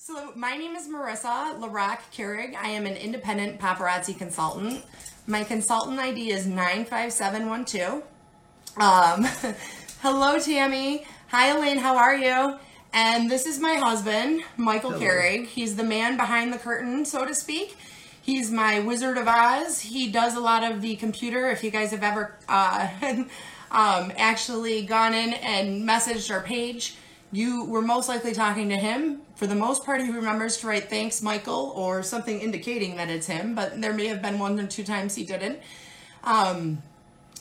So my name is Marissa LaRock Keurig. I am an independent paparazzi consultant. My consultant ID is 95712. Um, hello, Tammy. Hi, Elaine. How are you? And this is my husband, Michael Hello. Keurig. He's the man behind the curtain, so to speak. He's my Wizard of Oz. He does a lot of the computer. If you guys have ever uh, um, actually gone in and messaged our page, you were most likely talking to him. For the most part, he remembers to write thanks, Michael, or something indicating that it's him, but there may have been one or two times he didn't. Um,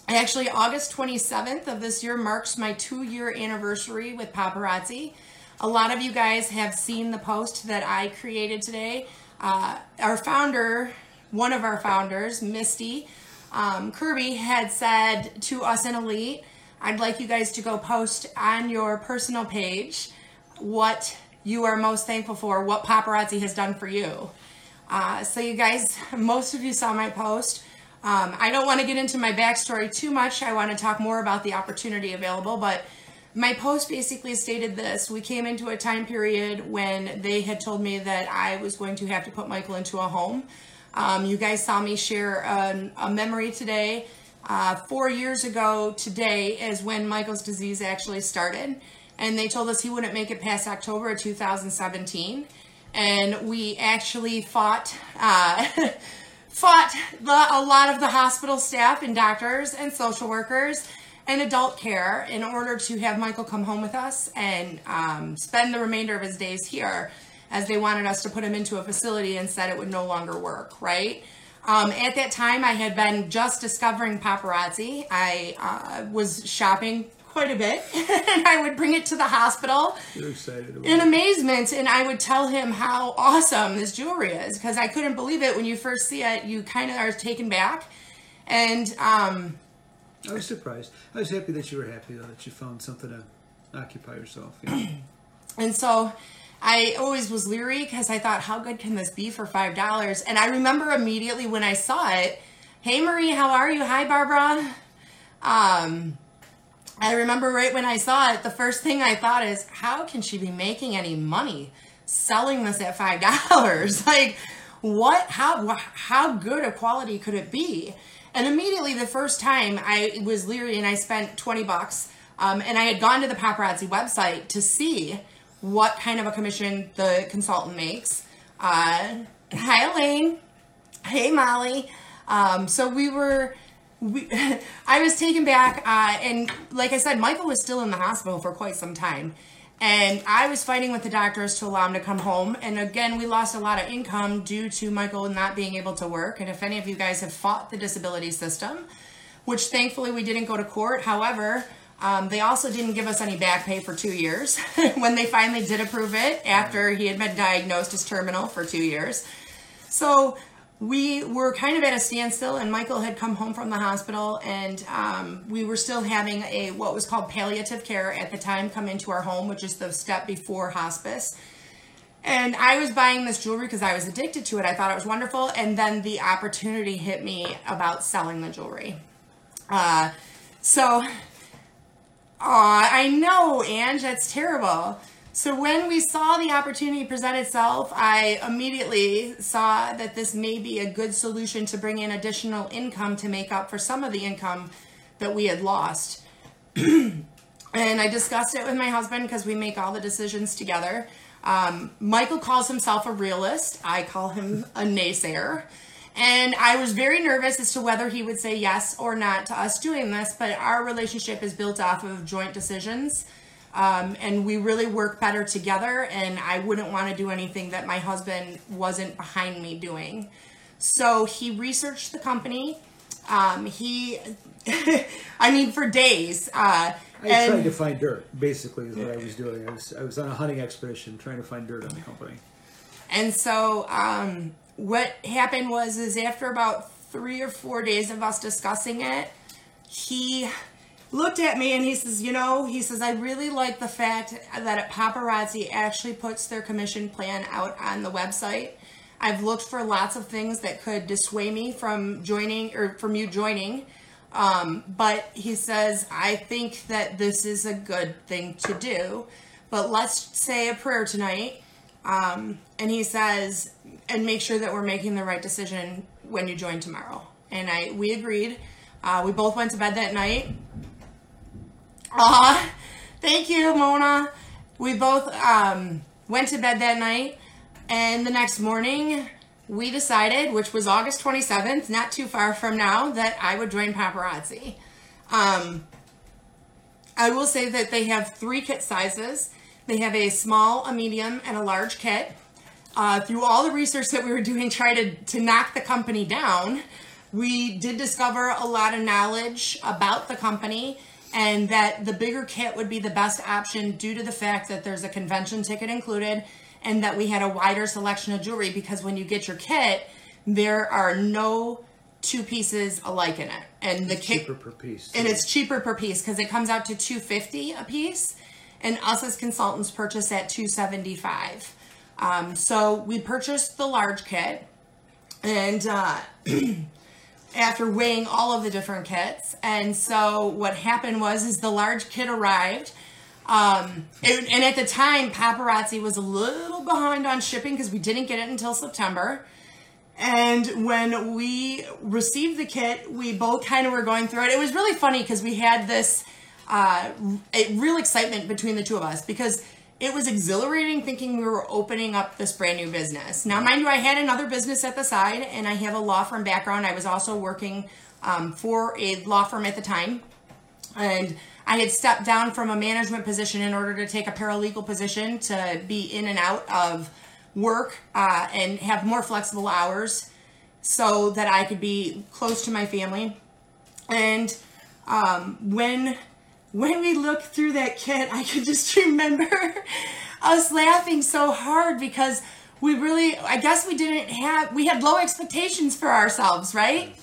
Actually, August 27th of this year marks my two year anniversary with Paparazzi. A lot of you guys have seen the post that I created today. Uh, our founder, one of our founders, Misty um, Kirby, had said to us in Elite, I'd like you guys to go post on your personal page what you are most thankful for, what paparazzi has done for you. Uh, so, you guys, most of you saw my post. Um, I don't want to get into my backstory too much. I want to talk more about the opportunity available, but my post basically stated this. We came into a time period when they had told me that I was going to have to put Michael into a home. Um, you guys saw me share a, a memory today. Uh, four years ago today is when Michael's disease actually started, and they told us he wouldn't make it past October of 2017. And we actually fought. Uh, fought the, a lot of the hospital staff and doctors and social workers and adult care in order to have Michael come home with us and um, spend the remainder of his days here as they wanted us to put him into a facility and said it would no longer work, right? Um, at that time, I had been just discovering paparazzi. I uh, was shopping quite a bit and I would bring it to the hospital You're excited about in amazement and i would tell him how awesome this jewelry is because i couldn't believe it when you first see it you kind of are taken back and um, I was surprised. I was happy that you were happy though that you found something to occupy yourself. you know. and so i always was leery because i thought how good can this be for five dollars and i remember immediately when i saw it hey marie how are you hi barbara um, I remember right when I saw it, the first thing I thought is, how can she be making any money selling this at five dollars? Like, what? How? How good a quality could it be? And immediately, the first time I was leery, and I spent twenty bucks, um, and I had gone to the paparazzi website to see what kind of a commission the consultant makes. Uh, hi, Elaine. Hey, Molly. Um, so we were, we, I was taken back, uh, and like I said, Michael was still in the hospital for quite some time. And I was fighting with the doctors to allow him to come home. And again, we lost a lot of income due to Michael not being able to work. And if any of you guys have fought the disability system, which thankfully we didn't go to court. However, um, they also didn't give us any back pay for two years when they finally did approve it after he had been diagnosed as terminal for two years. So we were kind of at a standstill, and Michael had come home from the hospital, and um, we were still having a what was called palliative care at the time come into our home, which is the step before hospice. And I was buying this jewelry because I was addicted to it. I thought it was wonderful, and then the opportunity hit me about selling the jewelry. Uh, so, aw, I know, Ange, that's terrible. So when we saw the opportunity present itself, I immediately saw that this may be a good solution to bring in additional income to make up for some of the income that we had lost. and I discussed it with my husband because we make all the decisions together. Um, Michael calls himself a realist. I call him a naysayer. And I was very nervous as to whether he would say yes or not to us doing this, but our relationship is built off of joint decisions. Um, and we really work better together, and I wouldn't want to do anything that my husband wasn't behind me doing. So he researched the company. Um, he, I mean, for days. Uh, I and- tried to find dirt. Basically, is what I was doing. I was I was on a hunting expedition trying to find dirt on the company. And so um, what happened was is after about three or four days of us discussing it, he looked at me and he says, you know, he says, I really like the fact that paparazzi actually puts their commission plan out on the website. I've looked for lots of things that could dissuade me from joining or from you joining. Um, but he says, I think that this is a good thing to do. But let's say a prayer tonight Um, and he says, and make sure that we're making the right decision when you join tomorrow. And I we agreed. Uh, we both went to bed that night. Aw, thank you, Mona. We both um, went to bed that night, and the next morning we decided, which was August 27th, not too far from now, that I would join paparazzi. Um, I will say that they have three kit sizes. They have a small, a medium, and a large kit. Uh, through all the research that we were doing, trying to, to knock the company down, we did discover a lot of knowledge about the company and that the bigger kit would be the best option due to the fact that there's a convention ticket included and that we had a wider selection of jewelry because when you get your kit, there are no two pieces alike in it. And the kit Cheaper per piece. and it's cheaper per piece because it comes out to 250 a piece and us as consultants purchase at 275 um, so we purchased the large kit and uh, after weighing all of the different kits and so what happened was is the large kit arrived um, and, and at the time paparazzi was a little behind on shipping because we didn't get it until september and when we received the kit, we both kind of were going through it. It was really funny because we had this uh, a real excitement between the two of us because it was exhilarating thinking we were opening up this brand new business. Now, mind you, I had another business at the side and I have a law firm background. I was also working um, for a law firm at the time. And I had stepped down from a management position in order to take a paralegal position to be in and out of work uh, and have more flexible hours so that I could be close to my family. And um, when when we looked through that kit, I could just remember us laughing so hard because we really, I guess we didn't have, we had low expectations for ourselves, right?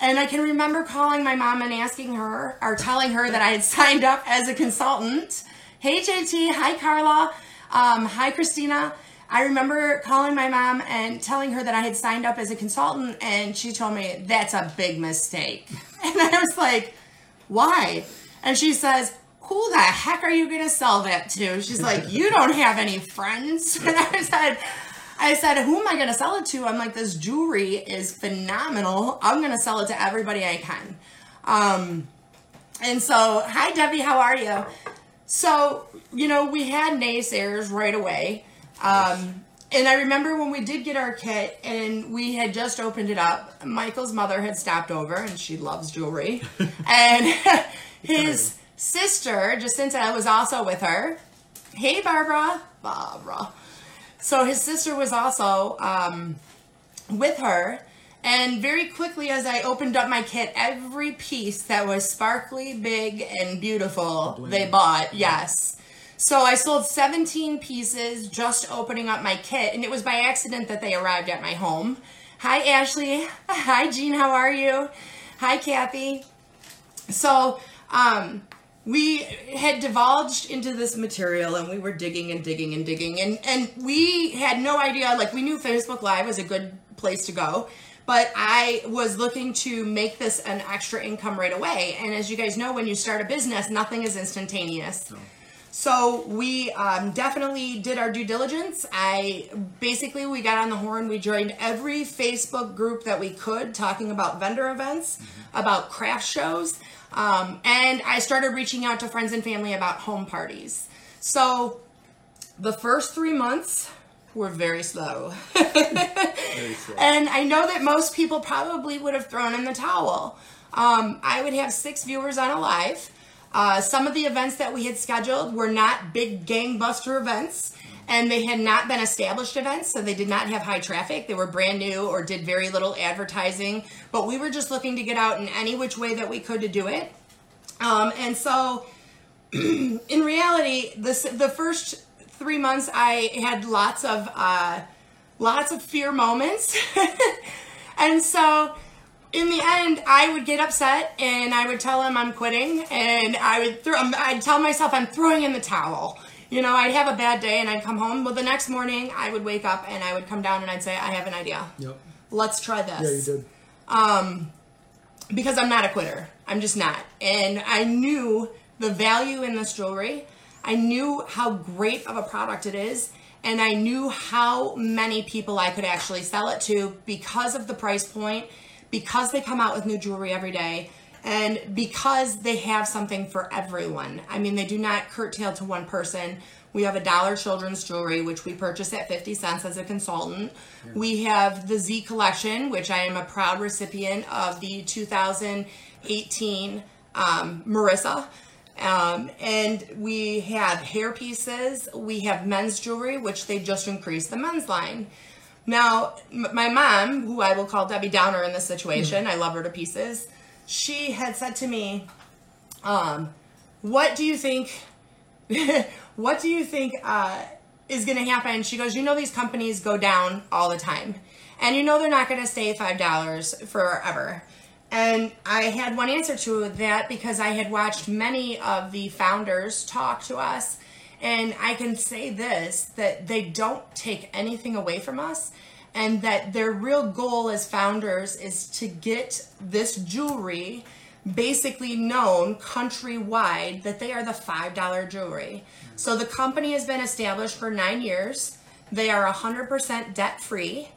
And I can remember calling my mom and asking her, or telling her that I had signed up as a consultant. Hey JT, hi Carla, um, hi Christina. I remember calling my mom and telling her that I had signed up as a consultant, and she told me that's a big mistake. And I was like, why? And she says, who the heck are you going to sell that to? She's like, you don't have any friends. And I said, I said, who am I going to sell it to? I'm like, this jewelry is phenomenal. I'm going to sell it to everybody I can. Um, and so, hi, Debbie, how are you? So, you know, we had naysayers right away. Um, and I remember when we did get our kit and we had just opened it up, Michael's mother had stopped over and she loves jewelry. and his sister, Jacinta, was also with her. Hey, Barbara. Barbara. So his sister was also um, with her. And very quickly, as I opened up my kit, every piece that was sparkly, big, and beautiful, they bought. Yes. So I sold 17 pieces just opening up my kit, and it was by accident that they arrived at my home. Hi, Ashley. Hi, Jean. How are you? Hi, Kathy. So, um, we had divulged into this material and we were digging and digging and digging and and we had no idea like we knew Facebook live was a good place to go but I was looking to make this an extra income right away. And as you guys know when you start a business nothing is instantaneous. So we um, definitely did our due diligence. I basically we got on the horn. We joined every Facebook group that we could, talking about vendor events, about craft shows, um, and I started reaching out to friends and family about home parties. So the first three months were very slow. Very slow. And I know that most people probably would have thrown in the towel. Um, I would have six viewers on a live. Uh, some of the events that we had scheduled were not big gangbuster events, and they had not been established events, so they did not have high traffic. They were brand new or did very little advertising, but we were just looking to get out in any which way that we could to do it. Um, and so, in reality, this the first three months, I had lots of uh, lots of fear moments, and so in the end, I would get upset and I would tell him I'm quitting, and I would throw. I'd tell myself I'm throwing in the towel. You know, I'd have a bad day and I'd come home. Well, the next morning I would wake up and I would come down and I'd say, I have an idea. Yep. Let's try this Yeah, you did. Um, because I'm not a quitter. I'm just not. And I knew the value in this jewelry. I knew how great of a product it is. and I knew how many people I could actually sell it to because of the price point, because they come out with new jewelry every day, and because they have something for everyone. I mean, they do not curtail to one person. We have a dollar children's jewelry, which we purchase at 50 cents as a consultant. Yeah. We have the Zi collection, which I am a proud recipient of the 2018 um, Marissa. Um, and we have hair pieces, we have men's jewelry, which they just increased the men's line. Now, m- my mom, who I will call Debbie Downer in this situation, mm-hmm. I love her to pieces, she had said to me, um, What do you think? what do you think uh, is going to happen? She goes, You know, these companies go down all the time. And you know, they're not going to stay $5 forever. And I had one answer to that because I had watched many of the founders talk to us. And I can say this that they don't take anything away from us, and that their real goal as founders is to get this jewelry basically known countrywide that they are the $5 jewelry. So the company has been established for nine years. They are 100% debt free.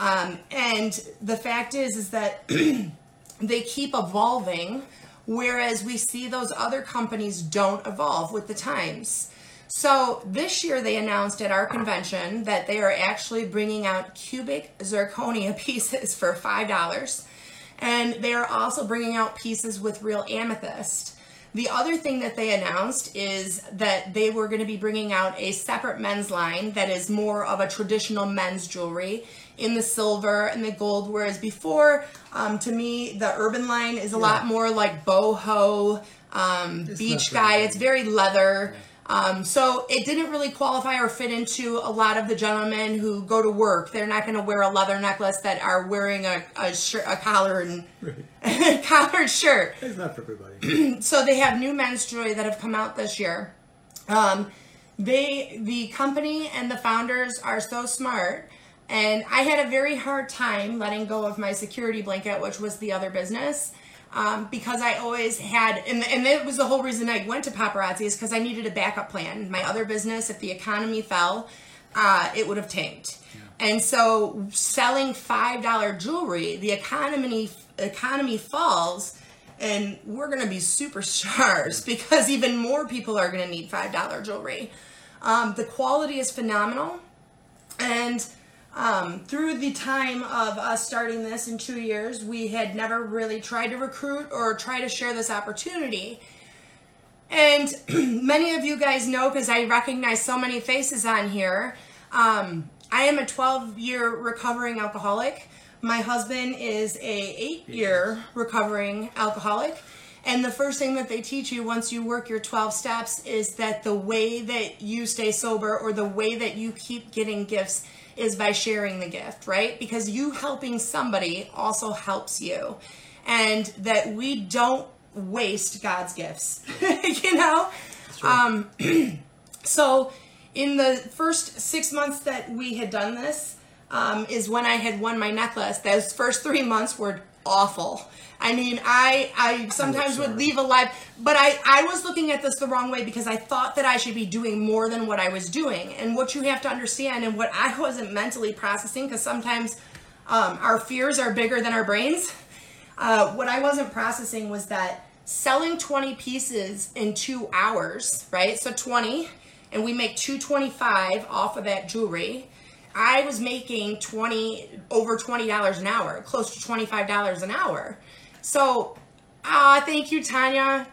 Um, and the fact is, is that they keep evolving, whereas we see those other companies don't evolve with the times. So this year they announced at our convention that they are actually bringing out cubic zirconia pieces for $5. And they are also bringing out pieces with real amethyst. The other thing that they announced is that they were going to be bringing out a separate men's line that is more of a traditional men's jewelry in the silver and the gold, whereas before, um, to me, the urban line is a yeah. lot more like boho, um, beach guy. It's very leather. Um, so it didn't really qualify or fit into a lot of the gentlemen who go to work. They're not going to wear a leather necklace that are wearing a, a shirt, a collar and right. collared shirt. It's not for everybody. so they have new men's jewelry that have come out this year. Um, they, the company and the founders are so smart. And I had a very hard time letting go of my security blanket, which was the other business um, because I always had, and, and that was the whole reason I went to paparazzi is because I needed a backup plan. My other business, if the economy fell, uh, it would have tanked. Yeah. And so selling $5 jewelry, the economy economy falls and we're going to be superstars because even more people are going to need $5 jewelry. Um, the quality is phenomenal. And um, through the time of us starting this in two years, we had never really tried to recruit or try to share this opportunity. And many of you guys know because I recognize so many faces on here. Um, I am a 12 year recovering alcoholic. My husband is a 8 year recovering alcoholic. And the first thing that they teach you once you work your 12 steps is that the way that you stay sober or the way that you keep getting gifts is by sharing the gift, right? Because you helping somebody also helps you. And that we don't waste God's gifts, you know? Um, so, in the first six months that we had done this, um, is when I had won my necklace. Those first three months were awful. I mean, I I sometimes would leave a live, but I I was looking at this the wrong way because I thought that I should be doing more than what I was doing. And what you have to understand, and what I wasn't mentally processing, because sometimes um, our fears are bigger than our brains. Uh, what I wasn't processing was that selling 20 pieces in two hours, right? So 20, and we make 225 off of that jewelry I was making 20 over $20 an hour, close to $25 an hour. So, ah, thank you, Tanya.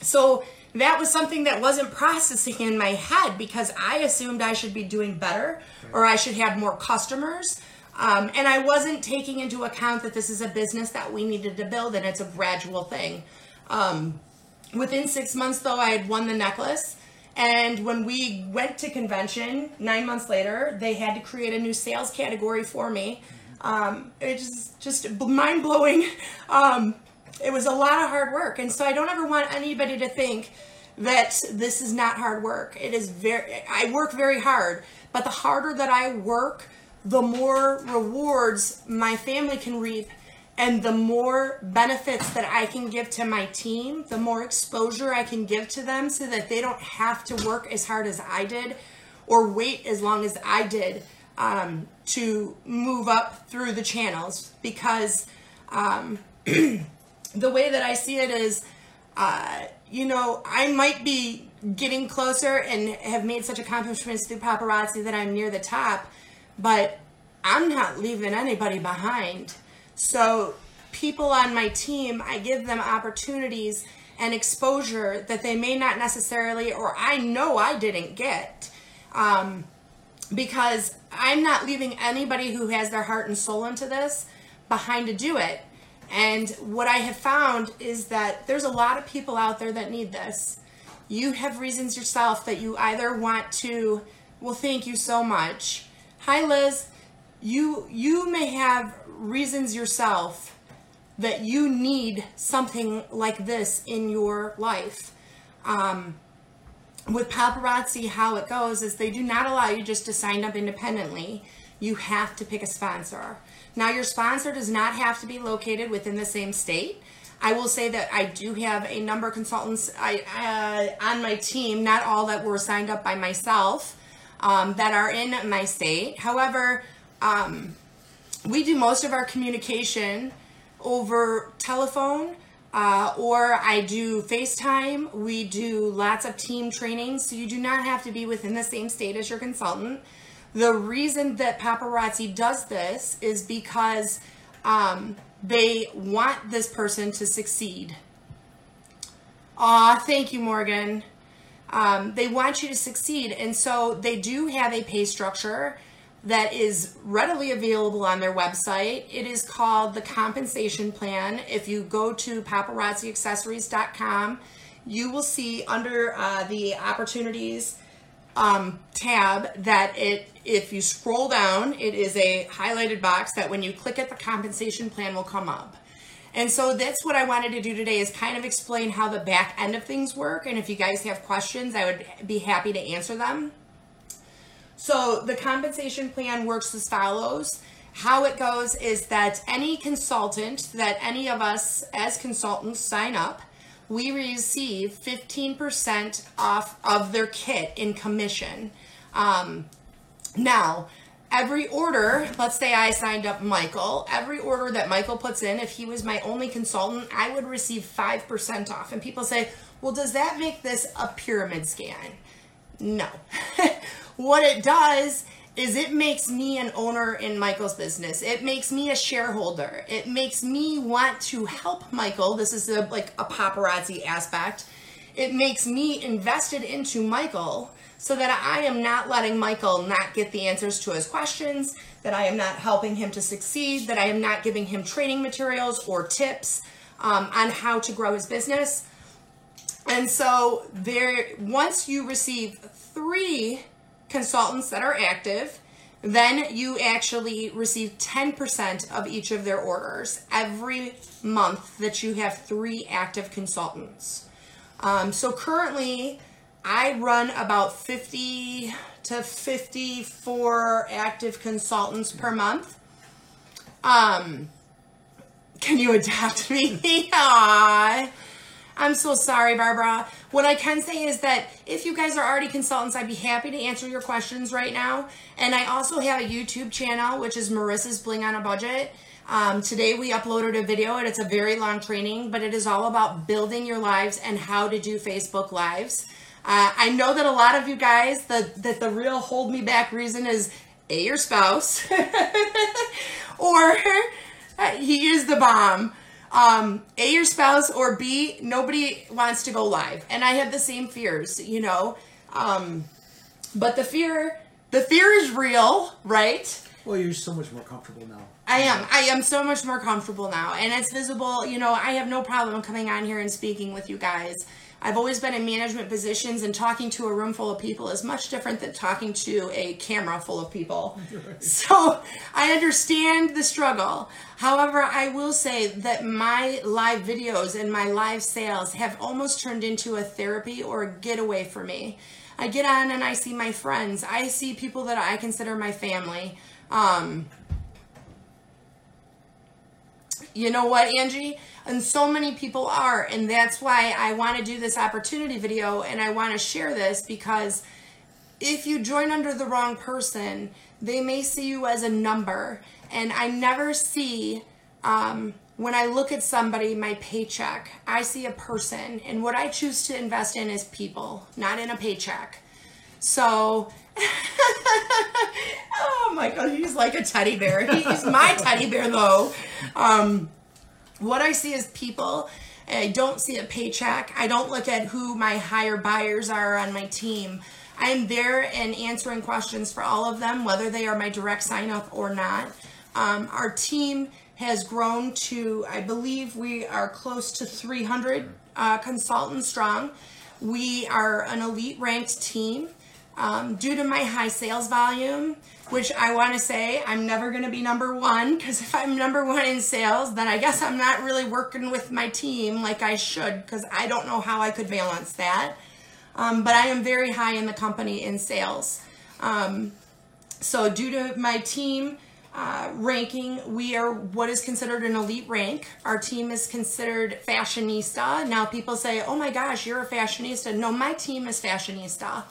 So that was something that wasn't processing in my head because I assumed I should be doing better or I should have more customers. Um, and I wasn't taking into account that this is a business that we needed to build and it's a gradual thing. Um, within six months, though, I had won the necklace. And when we went to convention nine months later, they had to create a new sales category for me. Um, it's just mind blowing. Um, it was a lot of hard work. And so I don't ever want anybody to think that this is not hard work. It is very, I work very hard, but the harder that I work, the more rewards my family can reap and the more benefits that I can give to my team, the more exposure I can give to them so that they don't have to work as hard as I did or wait as long as I did um, to move up through the channels because um, the way that I see it is, uh, you know, I might be getting closer and have made such accomplishments through paparazzi that I'm near the top, but I'm not leaving anybody behind. So, people on my team, I give them opportunities and exposure that they may not necessarily, or I know I didn't get. Um, because I'm not leaving anybody who has their heart and soul into this behind to do it. And what I have found is that there's a lot of people out there that need this. You have reasons yourself that you either want to, well, thank you so much. Hi, Liz. You you may have reasons yourself that you need something like this in your life. Um, with paparazzi, how it goes is they do not allow you just to sign up independently. You have to pick a sponsor. Now, your sponsor does not have to be located within the same state. I will say that I do have a number of consultants I, uh, on my team, not all that were signed up by myself, um, that are in my state. However, um, we do most of our communication over telephone uh, or I do FaceTime. We do lots of team training, so you do not have to be within the same state as your consultant. The reason that paparazzi does this is because um, they want this person to succeed. Aw, thank you, Morgan. Um, they want you to succeed, and so they do have a pay structure that is readily available on their website. It is called the compensation plan. If you go to paparazziaccessories.com, you will see under uh, the opportunities um, tab that it if you scroll down it is a highlighted box that when you click it the compensation plan will come up and so that's what i wanted to do today is kind of explain how the back end of things work and if you guys have questions i would be happy to answer them so the compensation plan works as follows. How it goes is that any consultant that any of us as consultants sign up, we receive 15% off of their kit in commission. Um, now, every order, let's say I signed up Michael, every order that Michael puts in, if he was my only consultant, I would receive 5% off. And people say, well, does that make this a pyramid scan? No. What it does is it makes me an owner in Michael's business. It makes me a shareholder. It makes me want to help Michael. This is a, like a paparazzi aspect. It makes me invested into Michael so that I am not letting Michael not get the answers to his questions, that I am not helping him to succeed, that I am not giving him training materials or tips um, on how to grow his business. And so there once you receive three consultants that are active, then you actually receive 10% of each of their orders every month that you have three active consultants. Um, so currently, I run about 50 to 54 active consultants per month. Um, can you adopt me? I'm so sorry, Barbara. What I can say is that if you guys are already consultants, I'd be happy to answer your questions right now. And I also have a YouTube channel, which is Marissa's Bling on a Budget. Um, today we uploaded a video and it's a very long training, but it is all about building your lives and how to do Facebook Lives. Uh, I know that a lot of you guys, the, that the real hold me back reason is A, your spouse, or he is the bomb um, A, your spouse, or B, nobody wants to go live. And I have the same fears, you know. Um, but the fear, the fear is real, right? Well, you're so much more comfortable now. I am. I am so much more comfortable now. And it's visible, you know, I have no problem coming on here and speaking with you guys. I've always been in management positions, and talking to a room full of people is much different than talking to a camera full of people. Right. So I understand the struggle. However, I will say that my live videos and my live sales have almost turned into a therapy or a getaway for me. I get on and I see my friends, I see people that I consider my family. Um, you know what, Angie? And so many people are. And that's why I want to do this opportunity video and I want to share this because if you join under the wrong person, they may see you as a number. And I never see, um, when I look at somebody, my paycheck, I see a person. And what I choose to invest in is people, not in a paycheck. So, oh my God, he's like a teddy bear. He's my teddy bear, though. Um, what I see is people. I don't see a paycheck. I don't look at who my higher buyers are on my team. I am there and answering questions for all of them, whether they are my direct sign up or not. Um, our team has grown to, I believe we are close to 300 uh, consultants strong. We are an elite ranked team. Um, due to my high sales volume, which I want to say I'm never going to be number one because if I'm number one in sales, then I guess I'm not really working with my team like I should because I don't know how I could balance that. Um, but I am very high in the company in sales. Um, so, due to my team uh, ranking, we are what is considered an elite rank. Our team is considered fashionista. Now, people say, oh my gosh, you're a fashionista. No, my team is fashionista.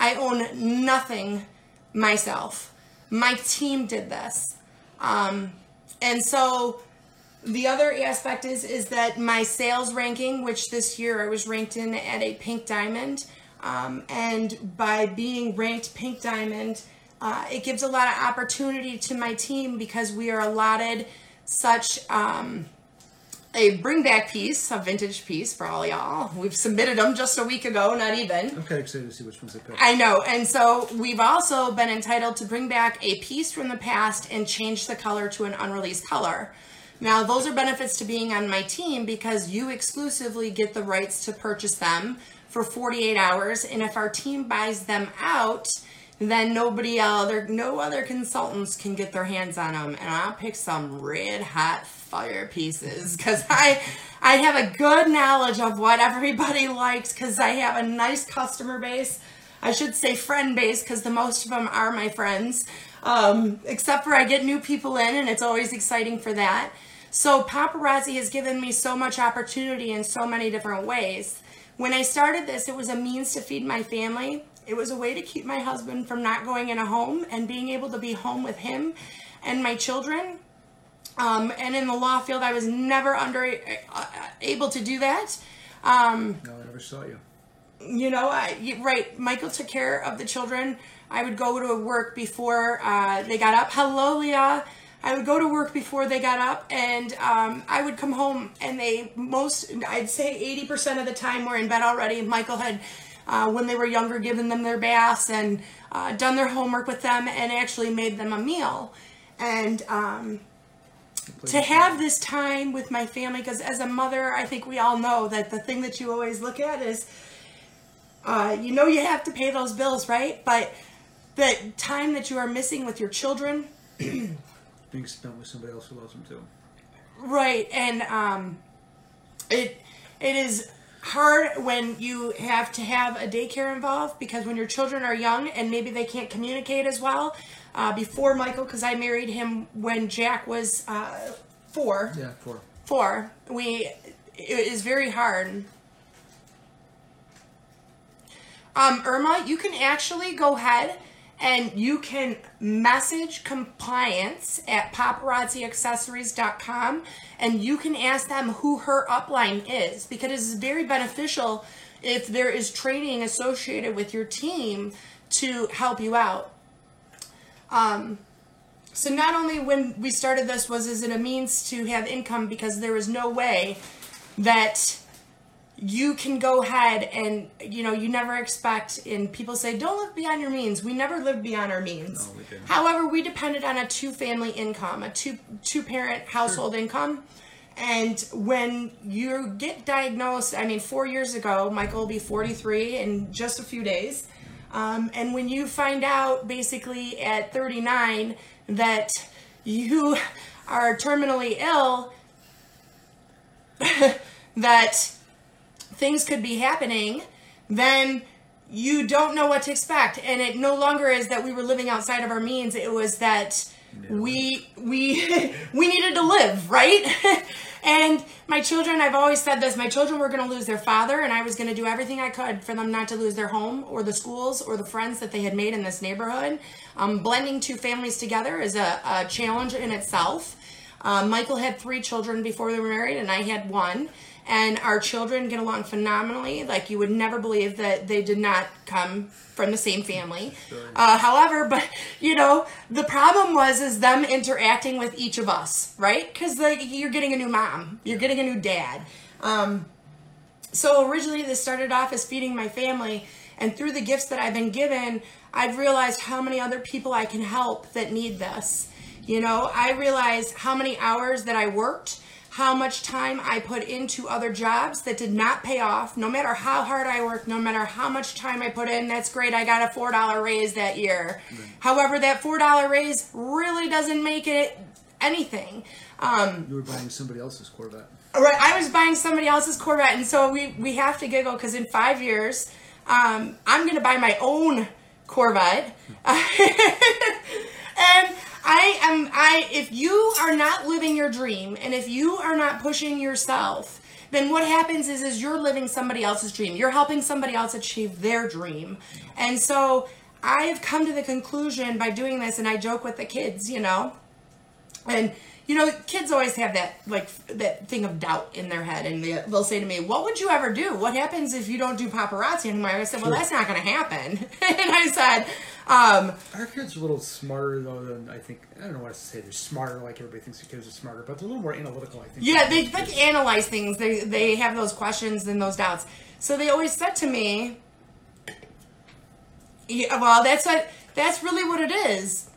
I own nothing myself. My team did this. Um, and so the other aspect is is that my sales ranking, which this year I was ranked in at a pink diamond, um, and by being ranked pink diamond, uh, it gives a lot of opportunity to my team because we are allotted such. Um, a bring back piece, a vintage piece for all y'all. We've submitted them just a week ago, not even. I'm kind of excited to see which ones they pick. I know. And so we've also been entitled to bring back a piece from the past and change the color to an unreleased color. Now, those are benefits to being on my team because you exclusively get the rights to purchase them for 48 hours. And if our team buys them out, then nobody other, no other consultants can get their hands on them. And I'll pick some red hot fire pieces because I, I have a good knowledge of what everybody likes because I have a nice customer base. I should say friend base because the most of them are my friends. Um, except for I get new people in and it's always exciting for that. So paparazzi has given me so much opportunity in so many different ways. When I started this, it was a means to feed my family. It was a way to keep my husband from not going in a home and being able to be home with him and my children. Um, and in the law field, I was never under uh, able to do that. Um, no, I never saw you. You know, I, right? Michael took care of the children. I would go to work before uh, they got up. Hello, Leah. I would go to work before they got up, and um, I would come home, and they most, I'd say 80% of the time, were in bed already. Michael had, uh, when they were younger, given them their baths and uh, done their homework with them, and actually made them a meal. And um, to have this time with my family, because as a mother, I think we all know that the thing that you always look at is, uh, you know, you have to pay those bills, right? But the time that you are missing with your children being spent with somebody else who loves them too. Right, and um, it it is hard when you have to have a daycare involved because when your children are young and maybe they can't communicate as well. Uh, before Michael, because I married him when Jack was uh, four. Yeah, four. Four. We it is very hard. Um, Irma, you can actually go ahead and you can message compliance at paparazziaccessories.com and you can ask them who her upline is because it's very beneficial if there is training associated with your team to help you out. Um, so not only when we started this was is it a means to have income because there was no way that you can go ahead and you know you never expect and people say don't live beyond your means. We never lived beyond our means. No, we however we depended on a two family income a two two parent household income. And when you get diagnosed i mean four years ago michael will be 43 in just a few days um, and when you find out basically at 39 that you are terminally ill that things could be happening, then you don't know what to expect. And it no longer is that we were living outside of our means. It was that we we we needed to live, right? And my children, I've always said this my children were going to lose their father, and I was going to do everything I could for them not to lose their home or the schools or the friends that they had made in this neighborhood. Um, blending two families together is a, a challenge in itself. Uh, Michael had three children before they were married, and I had one and our children get along phenomenally. Like you would never believe that they did not come from the same family. Uh, however, but you know, the problem was is them interacting with each of us, right? Because like you're getting a new mom, you're getting a new dad. Um, so originally, this started off as feeding my family, and through the gifts that I've been given, I've realized how many other people I can help that need this. You know, I realized how many hours that I worked how much time I put into other jobs that did not pay off. No matter how hard I worked, no matter how much time I put in, that's great. I got a $4 raise that year. Right. However, that $4 raise really doesn't make it anything. Um, you were buying somebody else's Corvette. Right, I was buying somebody else's Corvette, and so we, we have to giggle because in five years, um, I'm going to buy my own Corvette. and I am I if you are not living your dream and if you are not pushing yourself, then what happens is is you're living somebody else's dream. You're helping somebody else achieve their dream. And so I've come to the conclusion by doing this and I joke with the kids, you know. And you know, kids always have that like that thing of doubt in their head, and they, will say to me, "What would you ever do? What happens if you don't do paparazzi anymore?" I said, "Well, that's not going to happen." and I said, um, "Our kids are a little smarter though than I think. I don't know what to say. They're smarter, like everybody thinks the kids are smarter, but they're a little more analytical. I think. Yeah, they like analyze things. They they have those questions and those doubts. So they always said to me, "Yeah, well, that's what that's really what it is,"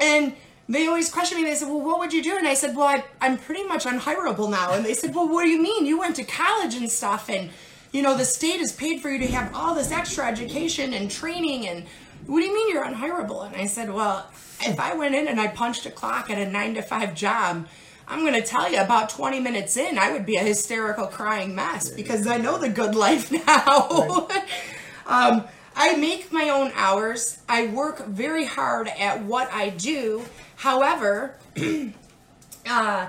and they always question me. They said, "Well, what would you do?" And I said, "Well, I, I'm pretty much unhireable now." And they said, "Well, what do you mean? You went to college and stuff, and you know the state has paid for you to have all this extra education and training. And what do you mean you're unhireable?" And I said, "Well, if I went in and I punched a clock at a nine to five job." I'm going to tell you, about 20 minutes in, I would be a hysterical crying mess because I know the good life now. um, I make my own hours. I work very hard at what I do. However, uh,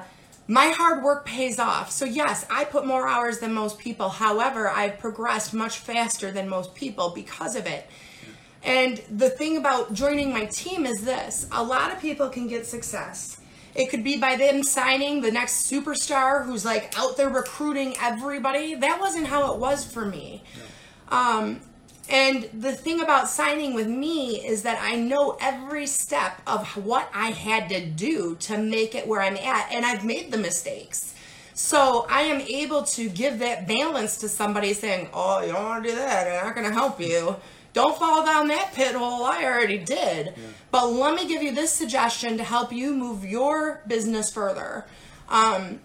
my hard work pays off. So, yes, I put more hours than most people. However, I've progressed much faster than most people because of it. And the thing about joining my team is this a lot of people can get success. It could be by them signing the next superstar who's like out there recruiting everybody. That wasn't how it was for me. Um, and the thing about signing with me is that I know every step of what I had to do to make it where I'm at, and I've made the mistakes. So I am able to give that balance to somebody saying, Oh, you don't want to do that, I'm not going to help you. Don't fall down that pit hole. I already did. Yeah. But let me give you this suggestion to help you move your business further. Um,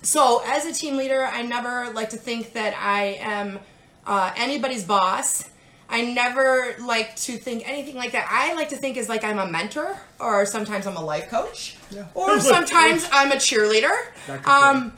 so, as a team leader, I never like to think that I am uh, anybody's boss. I never like to think anything like that. I like to think is like I'm a mentor, or sometimes I'm a life coach, yeah. or sometimes I'm a cheerleader. Um,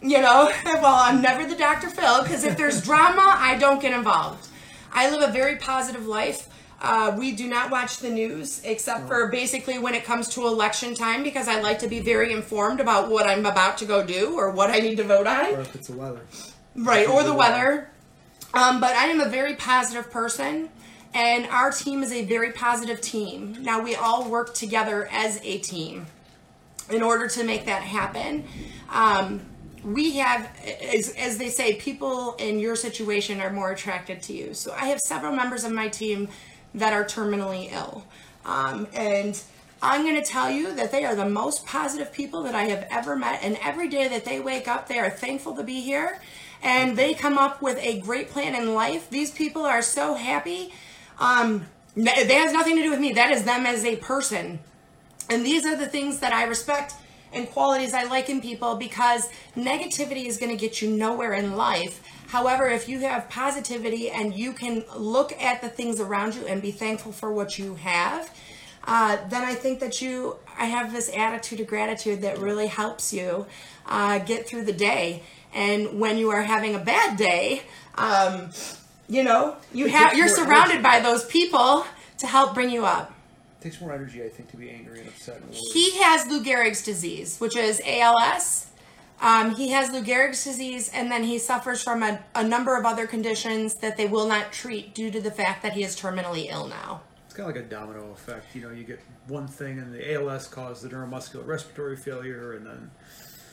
you know, well, I'm never the Dr. Phil because if there's drama, I don't get involved. I live a very positive life. Uh, we do not watch the news except for basically when it comes to election time because I like to be very informed about what I'm about to go do or what I need to vote on. Or if it's the weather. Right, or the weather. Um, but I am a very positive person, and our team is a very positive team. Now, we all work together as a team in order to make that happen. Um, we have, as, as they say, people in your situation are more attracted to you. So I have several members of my team that are terminally ill. Um, and I'm going to tell you that they are the most positive people that I have ever met. And every day that they wake up, they are thankful to be here and they come up with a great plan in life. These people are so happy. Um, that has nothing to do with me. That is them as a person. And these are the things that I respect and qualities I like in people because negativity is going to get you nowhere in life. However, if you have positivity and you can look at the things around you and be thankful for what you have, uh, then I think that you, I have this attitude of gratitude that really helps you uh, get through the day. And when you are having a bad day, um, you know, you have you're surrounded by those people to help bring you up. It takes more energy, I think, to be angry and upset. And he has Lou Gehrig's disease, which is ALS. Um, he has Lou Gehrig's disease, and then he suffers from a, a number of other conditions that they will not treat due to the fact that he is terminally ill now. It's kind of like a domino effect. You know, you get one thing, and the ALS caused the neuromuscular respiratory failure, and then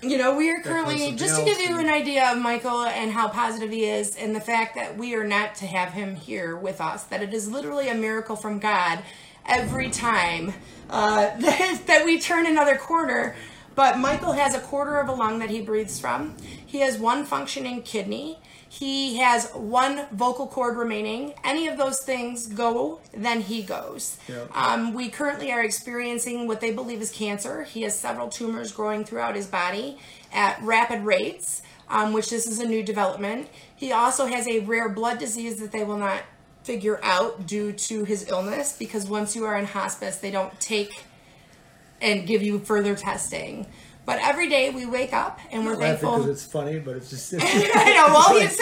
You know, we are currently, just to give you an idea of Michael and how positive he is, and the fact that we are not to have him here with us, that it is literally a miracle from God every time uh, that, that we turn another corner. But Michael has a quarter of a lung that he breathes from. He has one functioning kidney. He has one vocal cord remaining. Any of those things go, then he goes. Yeah. Um, we currently are experiencing what they believe is cancer. He has several tumors growing throughout his body at rapid rates, um, which this is a new development. He also has a rare blood disease that they will not figure out due to his illness because once you are in hospice, they don't take and give you further testing. But every day we wake up and we're thankful. because it's funny, but it's just. I know. Well, it's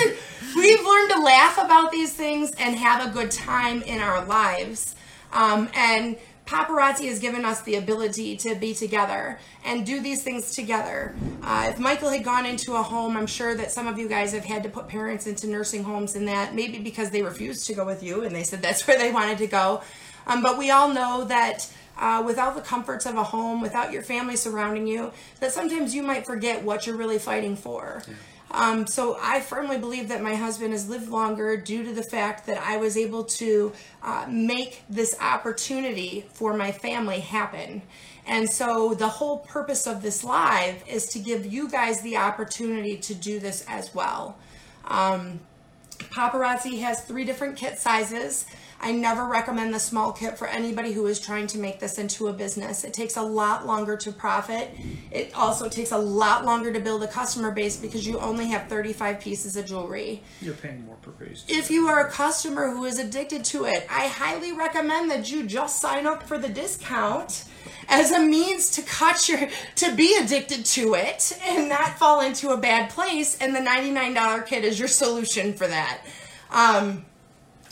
we've learned to laugh about these things and have a good time in our lives. Um, and paparazzi has given us the ability to be together and do these things together. Uh, if Michael had gone into a home, I'm sure that some of you guys have had to put parents into nursing homes and that maybe because they refused to go with you and they said that's where they wanted to go. Um, but we all know that uh, without the comforts of a home, without your family surrounding you, that sometimes you might forget what you're really fighting for. Um, so I firmly believe that my husband has lived longer due to the fact that I was able to uh, make this opportunity for my family happen. And so the whole purpose of this live is to give you guys the opportunity to do this as well. Um, Paparazzi has three different kit sizes. I never recommend the small kit for anybody who is trying to make this into a business. It takes a lot longer to profit. It also takes a lot longer to build a customer base because you only have 35 pieces of jewelry. You're paying more per piece. If you are a customer who is addicted to it, I highly recommend that you just sign up for the discount as a means to cut your to be addicted to it and not fall into a bad place and the $99 kit is your solution for that. Um,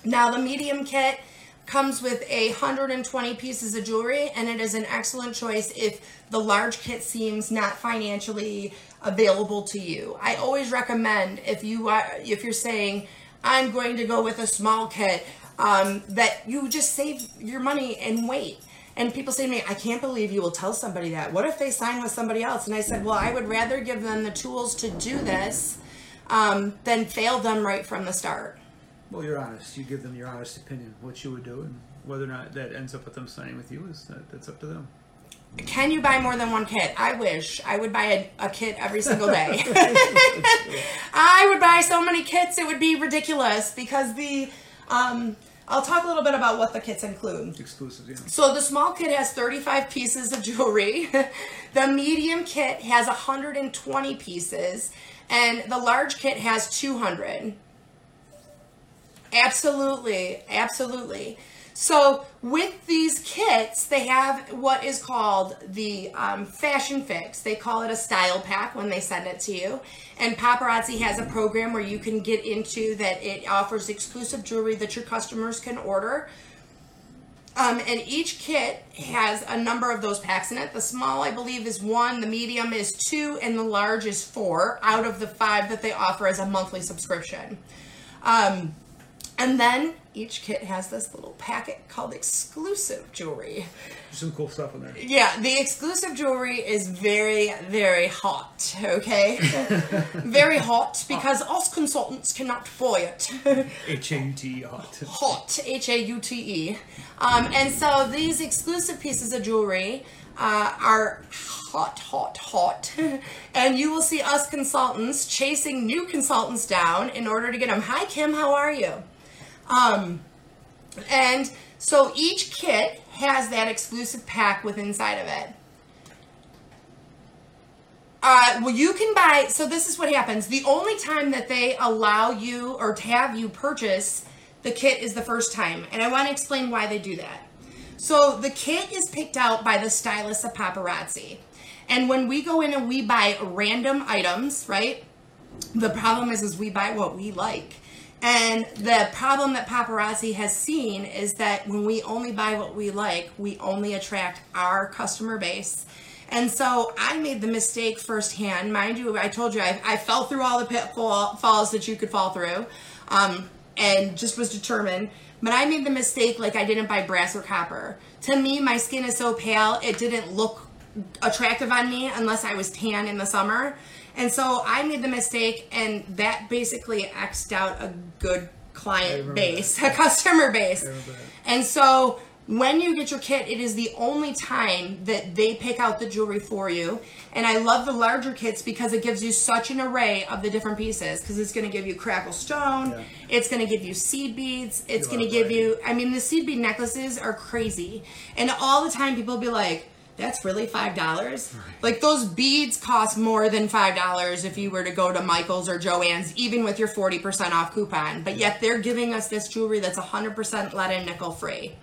now the medium kit comes with a 120 pieces of jewelry and it is an excellent choice if the large kit seems not financially available to you. I always recommend if you are if you're saying I'm going to go with a small kit um, that you just save your money and wait. And people say to me, I can't believe you will tell somebody that. What if they sign with somebody else? And I said, well, I would rather give them the tools to do this um, than fail them right from the start. Well, you're honest. You give them your honest opinion, what you would do, and whether or not that ends up with them signing with you is that, that's up to them. Can you buy more than one kit? I wish I would buy a, a kit every single day. I would buy so many kits it would be ridiculous because the um, I'll talk a little bit about what the kits include. Exclusive, yeah. So the small kit has 35 pieces of jewelry. the medium kit has 120 pieces and the large kit has 200. Absolutely, absolutely. So with these kits, they have what is called the um, fashion fix. They call it a style pack when they send it to you. And Paparazzi has a program where you can get into that. It offers exclusive jewelry that your customers can order. Um, and each kit has a number of those packs in it. The small, I believe, is one. The medium is two, and the large is four out of the five that they offer as a monthly subscription. Um, and then each kit has this little packet called exclusive jewelry. Some cool stuff in there. Yeah, the exclusive jewelry is very, very hot, okay? very hot because us consultants cannot buy it. H A U T E hot. hot, H A U T E. Um, and so these exclusive pieces of jewelry uh, are hot, hot, hot. and you will see us consultants chasing new consultants down in order to get them. Hi, Kim, how are you? Um, and so each kit has that exclusive pack with inside of it. Uh, well, you can buy. So this is what happens. The only time that they allow you or have you purchase the kit is the first time, and I want to explain why they do that. So the kit is picked out by the stylist of paparazzi, and when we go in and we buy random items, right? The problem is, is we buy what we like. And the problem that paparazzi has seen is that when we only buy what we like, we only attract our customer base. And so I made the mistake firsthand. Mind you, I told you I, I fell through all the pitfalls that you could fall through um, and just was determined. But I made the mistake like I didn't buy brass or copper. To me, my skin is so pale, it didn't look attractive on me unless I was tan in the summer. And so I made the mistake, and that basically xed out a good client base, that. a customer base. And so when you get your kit, it is the only time that they pick out the jewelry for you. And I love the larger kits because it gives you such an array of the different pieces. Because it's going to give you crackle stone, Yeah. it's going to give you seed beads, it's going to give you. I mean, the seed bead necklaces are crazy, and all the time people be like. That's really five dollars. Like those beads cost more than five dollars if you were to go to Michaels or Joann's, even with your forty percent off coupon. But yet they're giving us this jewelry that's hundred percent lead and nickel free.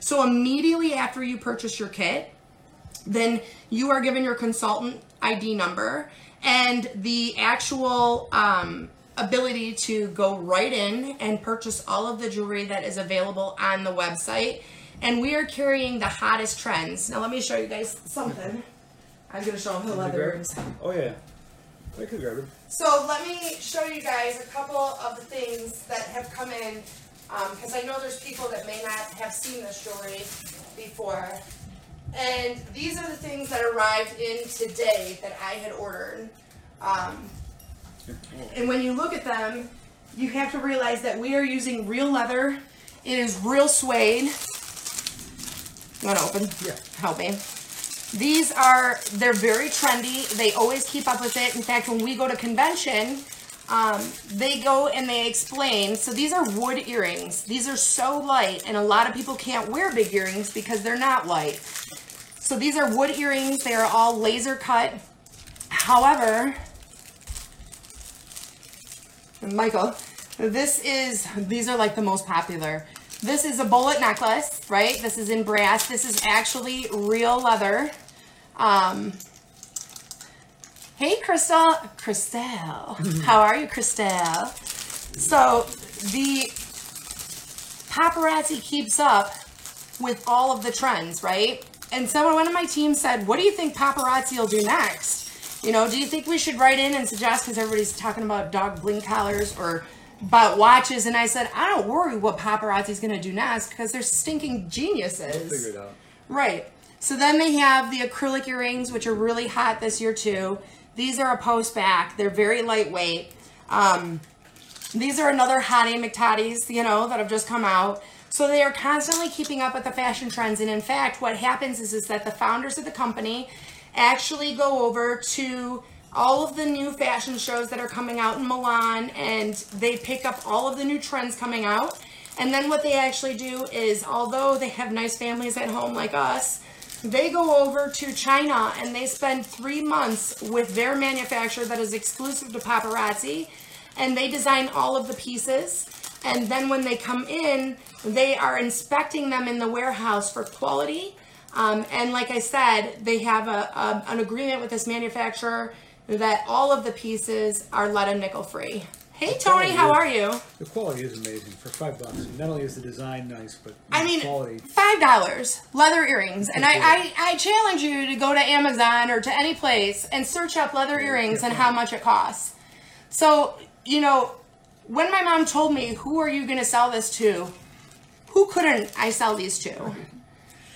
So immediately after you purchase your kit, then you are given your consultant ID number and the actual um, ability to go right in and purchase all of the jewelry that is available on the website. And we are carrying the hottest trends. Now let me show you guys something. I'm gonna show them the leather earrings. Oh yeah. I could grab it. So let me show you guys a couple of the things that have come in, because I know there's people that may not have seen this jewelry before. And these are the things that arrived in today that I had ordered. Um, and when you look at them, you have to realize that we are using real leather. It is real suede. You want to open? Yeah. Help me. These are, they're very trendy. They always keep up with it. In fact, when we go to convention, um, they go and they explain. So these are wood earrings. These are so light, and a lot of people can't wear big earrings because they're not light. So these are wood earrings. They are all laser cut. However, Michael, this is, these are like the most popular. This is a bullet necklace, right? This is in brass. This is actually real leather. Um, hey, Crystal. Christelle. How are you, Christelle? So the paparazzi keeps up with all of the trends, right? And someone, one of my team said, what do you think paparazzi will do next? You know, do you think we should write in and suggest, because everybody's talking about dog blink collars or about watches, and I said, I don't worry what paparazzi's going to do next because they're stinking geniuses. Figure it out. Right. So then they have the acrylic earrings, which are really hot this year too. These are a post back. They're very lightweight. Um, these are another hottie McTotties, you know, that have just come out. So they are constantly keeping up with the fashion trends. And in fact, what happens is, is that the founders of the company actually go over to all of the new fashion shows that are coming out in Milan and they pick up all of the new trends coming out. And then what they actually do is, although they have nice families at home like us, they go over to China and they spend three months with their manufacturer that is exclusive to paparazzi and they design all of the pieces. And then when they come in, they are inspecting them in the warehouse for quality. Um, and like I said, they have a, a, an agreement with this manufacturer that all of the pieces are lead and nickel free. Hey Tony, how are you? The quality is amazing for five bucks. Not only is the design nice, but I the mean, quality. five dollars leather earrings, and I, I I challenge you to go to Amazon or to any place and search up leather earrings and how much it costs. So you know, when my mom told me, "Who are you going to sell this to?" Who couldn't I sell these to?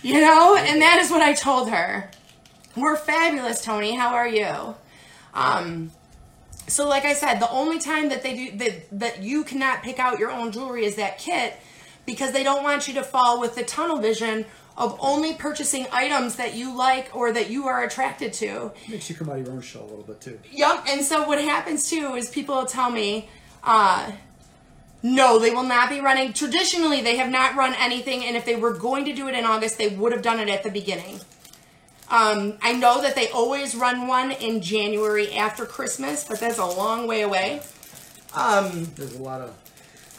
You know, and that is what I told her. We're fabulous, Tony. How are you? Um, so like I said, the only time that they do that that you cannot pick out your own jewelry is that kit because they don't want you to fall with the tunnel vision of only purchasing items that you like or that you are attracted to. Makes you come out of your own shell a little bit too. Yep. And so what happens too is people will tell me, uh, no, they will not be running. Traditionally, they have not run anything, and if they were going to do it in August, they would have done it at the beginning. Um, I know that they always run one in January after Christmas, but that's a long way away. Um, There's a lot of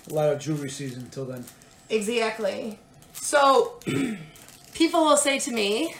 a lot of jewelry season until then. Exactly. So people will say to me,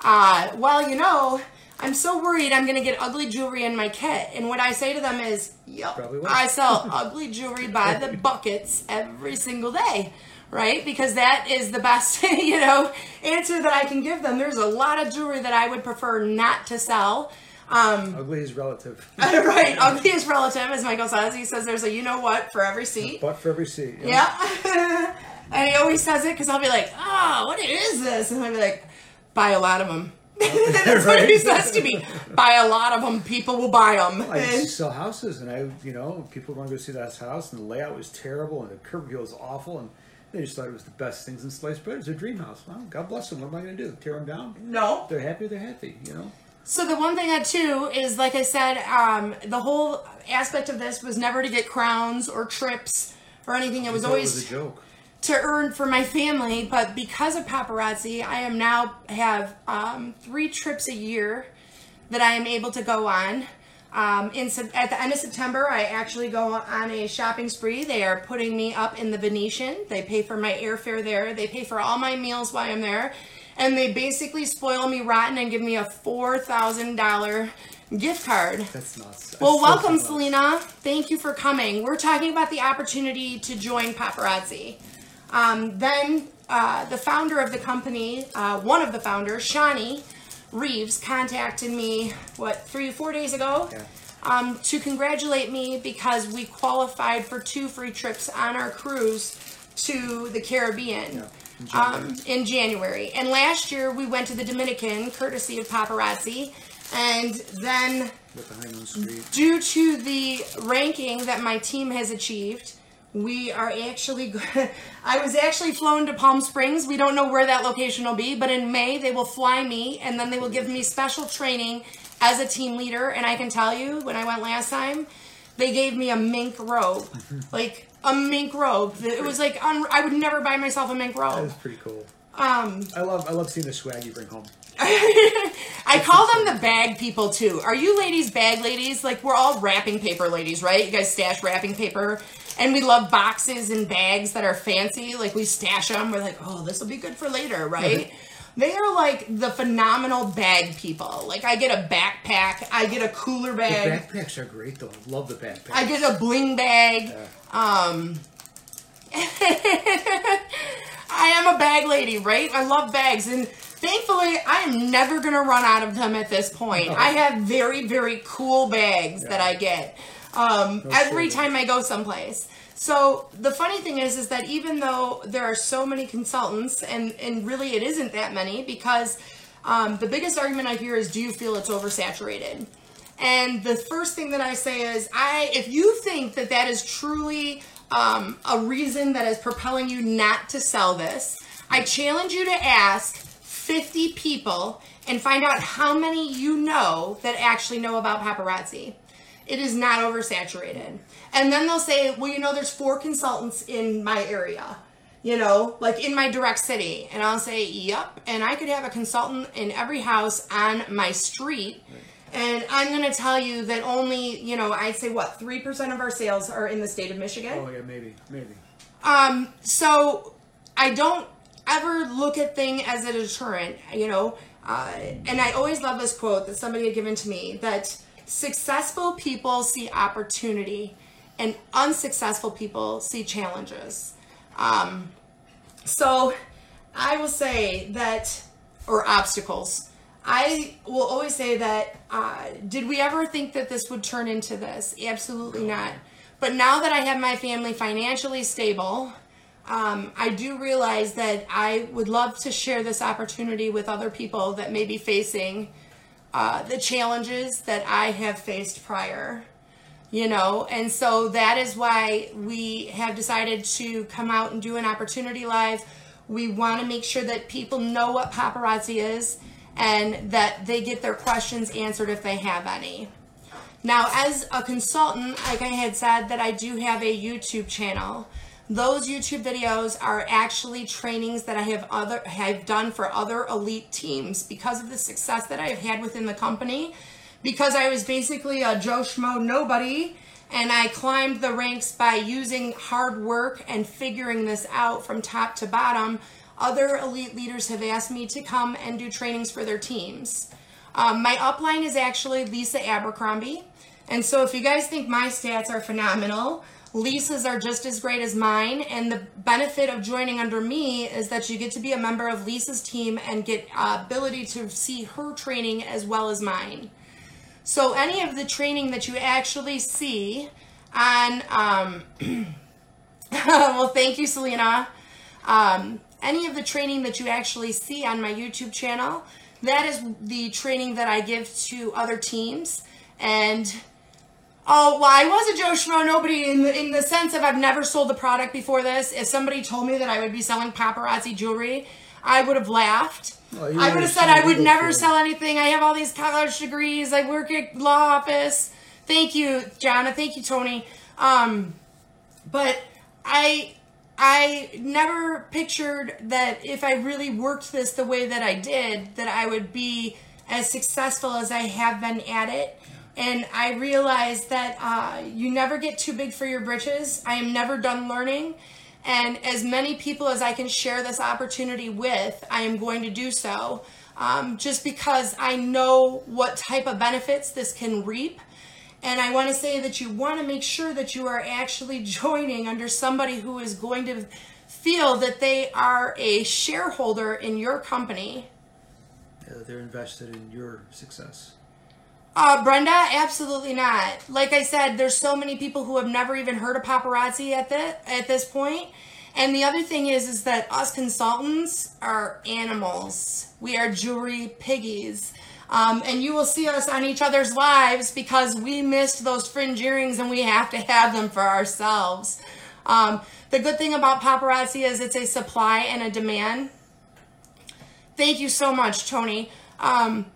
uh, well, you know, I'm so worried I'm going to get ugly jewelry in my kit. And what I say to them is, yep, I sell ugly jewelry by the buckets every single day. Right? Because that is the best, you know, answer that I can give them. There's a lot of jewelry that I would prefer not to sell. Um, Ugly is relative. right, ugly is relative, as Michael says. He says there's a you know what for every seat. But for every seat. know? Yeah. and he always says it because I'll be like, oh, what is this? And I'll be like, buy a lot of them. That's what he says to me. Buy a lot of them. People will buy them. I used to sell houses, and I, you know, people want to go see that house, and the layout was terrible, and the curb appeal was awful, and they just thought it was the best things in sliced bread. It was their dream house. Well, God bless them. What am I going to do? Tear them down? no. They're happy. They're happy. You know. So the one thing that too is, like I said, um, the whole aspect of this was never to get crowns or trips or anything. It was always it was a joke. to earn for my family, but because of paparazzi, I am now have um, three trips a year that I am able to go on. Um, in at the end of September, I actually go on a shopping spree. They are putting me up in the Venetian. They pay for my airfare there. They pay for all my meals while I'm there, and they basically spoil me rotten and give me a four thousand dollar gift card. That's nuts. Well, welcome. Selena. Thank you for coming. We're talking about the opportunity to join paparazzi. Um, then uh, the founder of the company, uh, one of the founders, Chani Reeves, contacted me what three, or four days ago. Yeah. Um, to congratulate me because we qualified for two free trips on our cruise to the Caribbean Yeah, in January. um, in January. And last year we went to the Dominican, courtesy of paparazzi. And then the due to the ranking that my team has achieved, we are actually. I was actually flown to Palm Springs. We don't know where that location will be, but in May they will fly me, and then they will give me special training as a team leader. And I can tell you, when I went last time, they gave me a mink robe, like a mink robe. It was like I would never buy myself a mink robe That was pretty cool. Um, I love I love seeing the swag you bring home. I call them the bag people too. Are you ladies bag ladies? Like we're all wrapping paper ladies, right? You guys stash wrapping paper, and we love boxes and bags that are fancy. Like we stash them. We're like, oh, this will be good for later, right? They are like the phenomenal bag people. Like I get a backpack, I get a cooler The bag, backpacks are great though. I love the backpacks. I get a bling bag. Um, I am a bag lady, right? I love bags, and thankfully, I am never gonna run out of them at this point. I have very, very cool bags that I get um, every shortage. time I go someplace. So the funny thing is, is that even though there are so many consultants, and and really it isn't that many, because um, the biggest argument I hear is, do you feel it's oversaturated? And the first thing that I say is, I if you think that that is truly um, a reason that is propelling you not to sell this, I challenge you to ask 50 people and find out how many you know that actually know about paparazzi. It is not oversaturated. And then they'll say, well, you know, there's four consultants in my area you know, like in my direct city. And I'll say, yep. And I could have a consultant in every house on my street. And I'm going to tell you that only, you know, I'd say what, 3% of our sales are in the state of Michigan. Oh yeah, maybe, maybe. Um, so I don't ever look at thing as a deterrent, you know. Uh, and I always love this quote that somebody had given to me that successful people see opportunity and unsuccessful people see challenges. Um, so I will say that, or obstacles. I will always say that, uh, did we ever think that this would turn into this? Absolutely not. But now that I have my family financially stable, um, I do realize that I would love to share this opportunity with other people that may be facing uh, the challenges that I have faced prior you know? And so that is why we have decided to come out and do an opportunity live. We want to make sure that people know what paparazzi is and that they get their questions answered if they have any. Now as a consultant like i had said that i do have a youtube channel those youtube videos are actually trainings that i have other have done for other elite teams because of the success that i've had within the company because I was basically a Joe Schmo nobody and I climbed the ranks by using hard work and figuring this out from top to bottom. Other elite leaders have asked me to come and do trainings for their teams. Um, my upline is actually Lisa Abercrombie. And so if you guys think my stats are phenomenal, Lisa's are just as great as mine. And the benefit of joining under me is that you get to be a member of Lisa's team and get uh, ability to see her training as well as mine. So any of the training that you actually see on, um, well, thank you, Selena. Um, any of the training that you actually see on my YouTube channel, that is the training that I give to other teams. And oh, well, I was a Joe Schmo. Nobody in the, in the sense of I've never sold the product before this. If somebody told me that I would be selling paparazzi jewelry, I would have laughed. Well, I would have said I would never sell anything. I have all these college degrees. I work at law office. Thank you, Jana. Thank you, Tony. Um, but I I never pictured that if I really worked this the way that I did, that I would be as successful as I have been at it. And I realized that uh, you never get too big for your britches. I am never done learning. And as many people as I can share this opportunity with, I am going to do so. Um, just because I know what type of benefits this can reap. And I want to say that you want to make sure that you are actually joining under somebody who is going to feel that they are a shareholder in your company. Yeah, they're invested in your success. Uh, Brenda, absolutely not. Like I said, there's so many people who have never even heard of paparazzi at the at this point. And the other thing is, is that us consultants are animals. We are jewelry piggies. Um, and you will see us on each other's lives because we missed those fringe earrings and we have to have them for ourselves. Um, the good thing about paparazzi is it's a supply and a demand. Thank you so much, Tony. Um,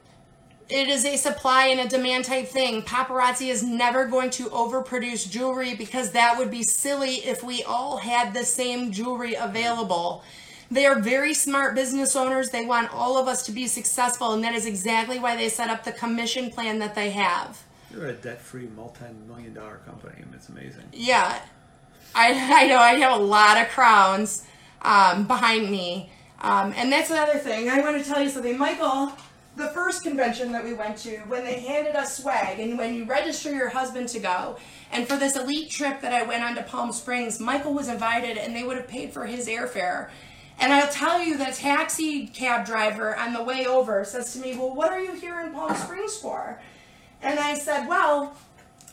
it is a supply and a demand type thing. Paparazzi is never going to overproduce jewelry because that would be silly if we all had the same jewelry available. They are very smart business owners. They want all of us to be successful, and that is exactly why they set up the commission plan that they have. You're a debt-free, multi-million dollar company. I mean, it's amazing. Yeah, I, I know I have a lot of crowns um, behind me. Um, and that's another thing. I want to tell you something. Michael, the first convention that we went to, when they handed us swag and when you register your husband to go, and for this elite trip that I went on to Palm Springs, Michael was invited and they would have paid for his airfare. And I'll tell you, the taxi cab driver on the way over says to me, Well, what are you here in Palm Springs for? And I said, Well,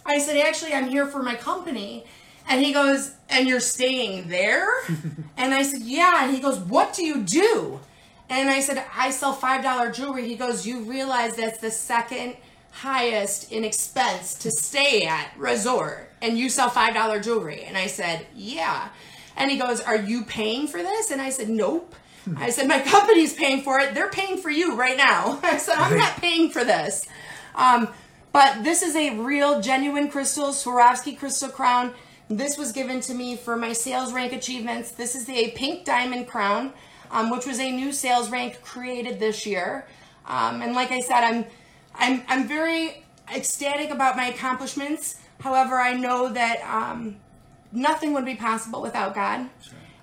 I said, actually, I'm here for my company. And he goes, and you're staying there? and I said, yeah. And he goes, what do you do? And I said, I sell $5 jewelry. He goes, you realize that's the second highest in expense to stay at resort. And you sell $5 jewelry. And I said, yeah. And he goes, are you paying for this? And I said, nope. I said, my company's paying for it. They're paying for you right now. I said, I'm not paying for this. Um, but this is a real, genuine crystal, Swarovski crystal crown. This was given to me for my sales rank achievements. This is a pink diamond crown, um, which was a new sales rank created this year. Um, and like I said, I'm, I'm, I'm very ecstatic about my accomplishments. However, I know that um, nothing would be possible without God,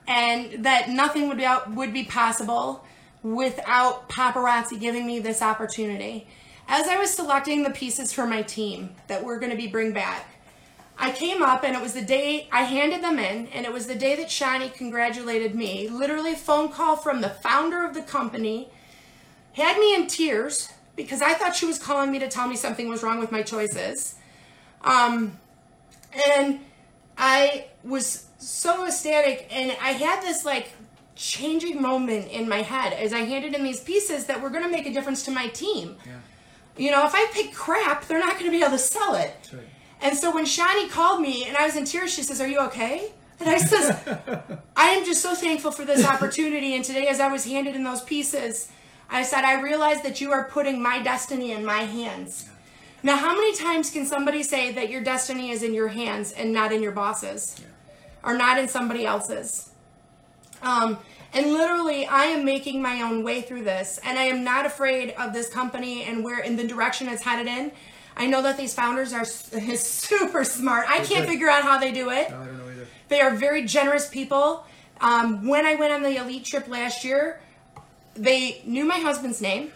and that nothing would be out, would be possible without paparazzi giving me this opportunity. As I was selecting the pieces for my team that we're going to be bring back, I came up and it was the day I handed them in, and it was the day that Chani congratulated me. Literally, a phone call from the founder of the company had me in tears because I thought she was calling me to tell me something was wrong with my choices. Um, and I was so ecstatic, and I had this like changing moment in my head as I handed in these pieces that were going to make a difference to my team. Yeah, You know, if I pick crap, they're not going to be able to sell it. right. And so when Chani called me and I was in tears, she says, Are you okay? And I says, I am just so thankful for this opportunity. And today, as I was handed in those pieces, I said, I realize that you are putting my destiny in my hands. Now, how many times can somebody say that your destiny is in your hands and not in your boss's or not in somebody else's? Um, and literally, I am making my own way through this, and I am not afraid of this company and where in the direction it's headed in. I know that these founders are super smart. I can't figure out how they do it. No, I don't know either. They are very generous people. Um, when I went on the elite trip last year, they knew my husband's name.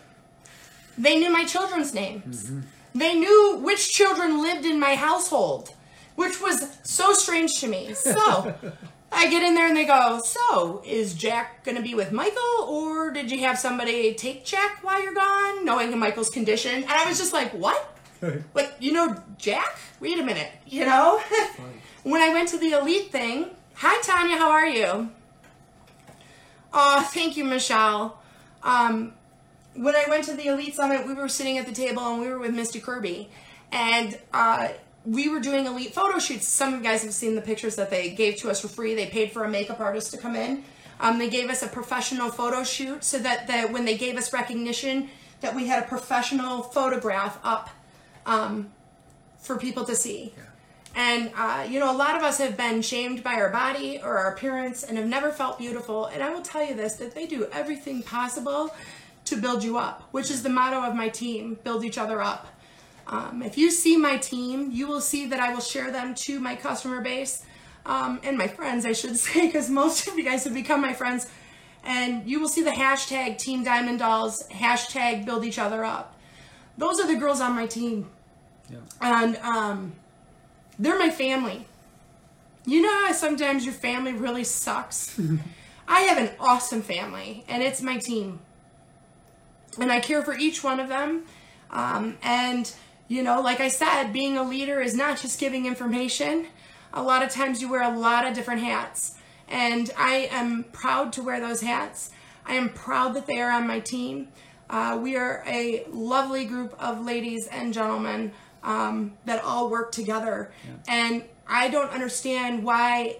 They knew my children's names. They knew which children lived in my household. which was so strange to me. So I get in there and they go, So, is Jack going to be with Michael or did you have somebody take Jack while you're gone, knowing Michael's condition? And I was just like, What? Like, you know, Jack? Wait a minute, you know? when I went to the elite thing, hi Tanya, how are you? Oh, thank you, Michelle. Um, when I went to the Elite Summit, we were sitting at the table and we were with Misty Kirby. And uh, we were doing elite photo shoots. Some of you guys have seen the pictures that they gave to us for free. They paid for a makeup artist to come in. Um, they gave us a professional photo shoot so that the, when they gave us recognition, that we had a professional photograph up um, for people to see. Yeah. And, uh, you know, a lot of us have been shamed by our body or our appearance and have never felt beautiful. And I will tell you this that they do everything possible to build you up, which is the motto of my team build each other up. Um, if you see my team, you will see that I will share them to my customer base um, and my friends, I should say, because most of you guys have become my friends. And you will see the hashtag Team Diamond Dolls, hashtag build each other up. Those are the girls on my team. Yeah. And um, they're my family. You know how sometimes your family really sucks? I have an awesome family, and it's my team. And I care for each one of them. Um, and, you know, like I said, being a leader is not just giving information. A lot of times you wear a lot of different hats. And I am proud to wear those hats. I am proud that they are on my team. Uh, we are a lovely group of ladies and gentlemen um, that all work together. And I don't understand why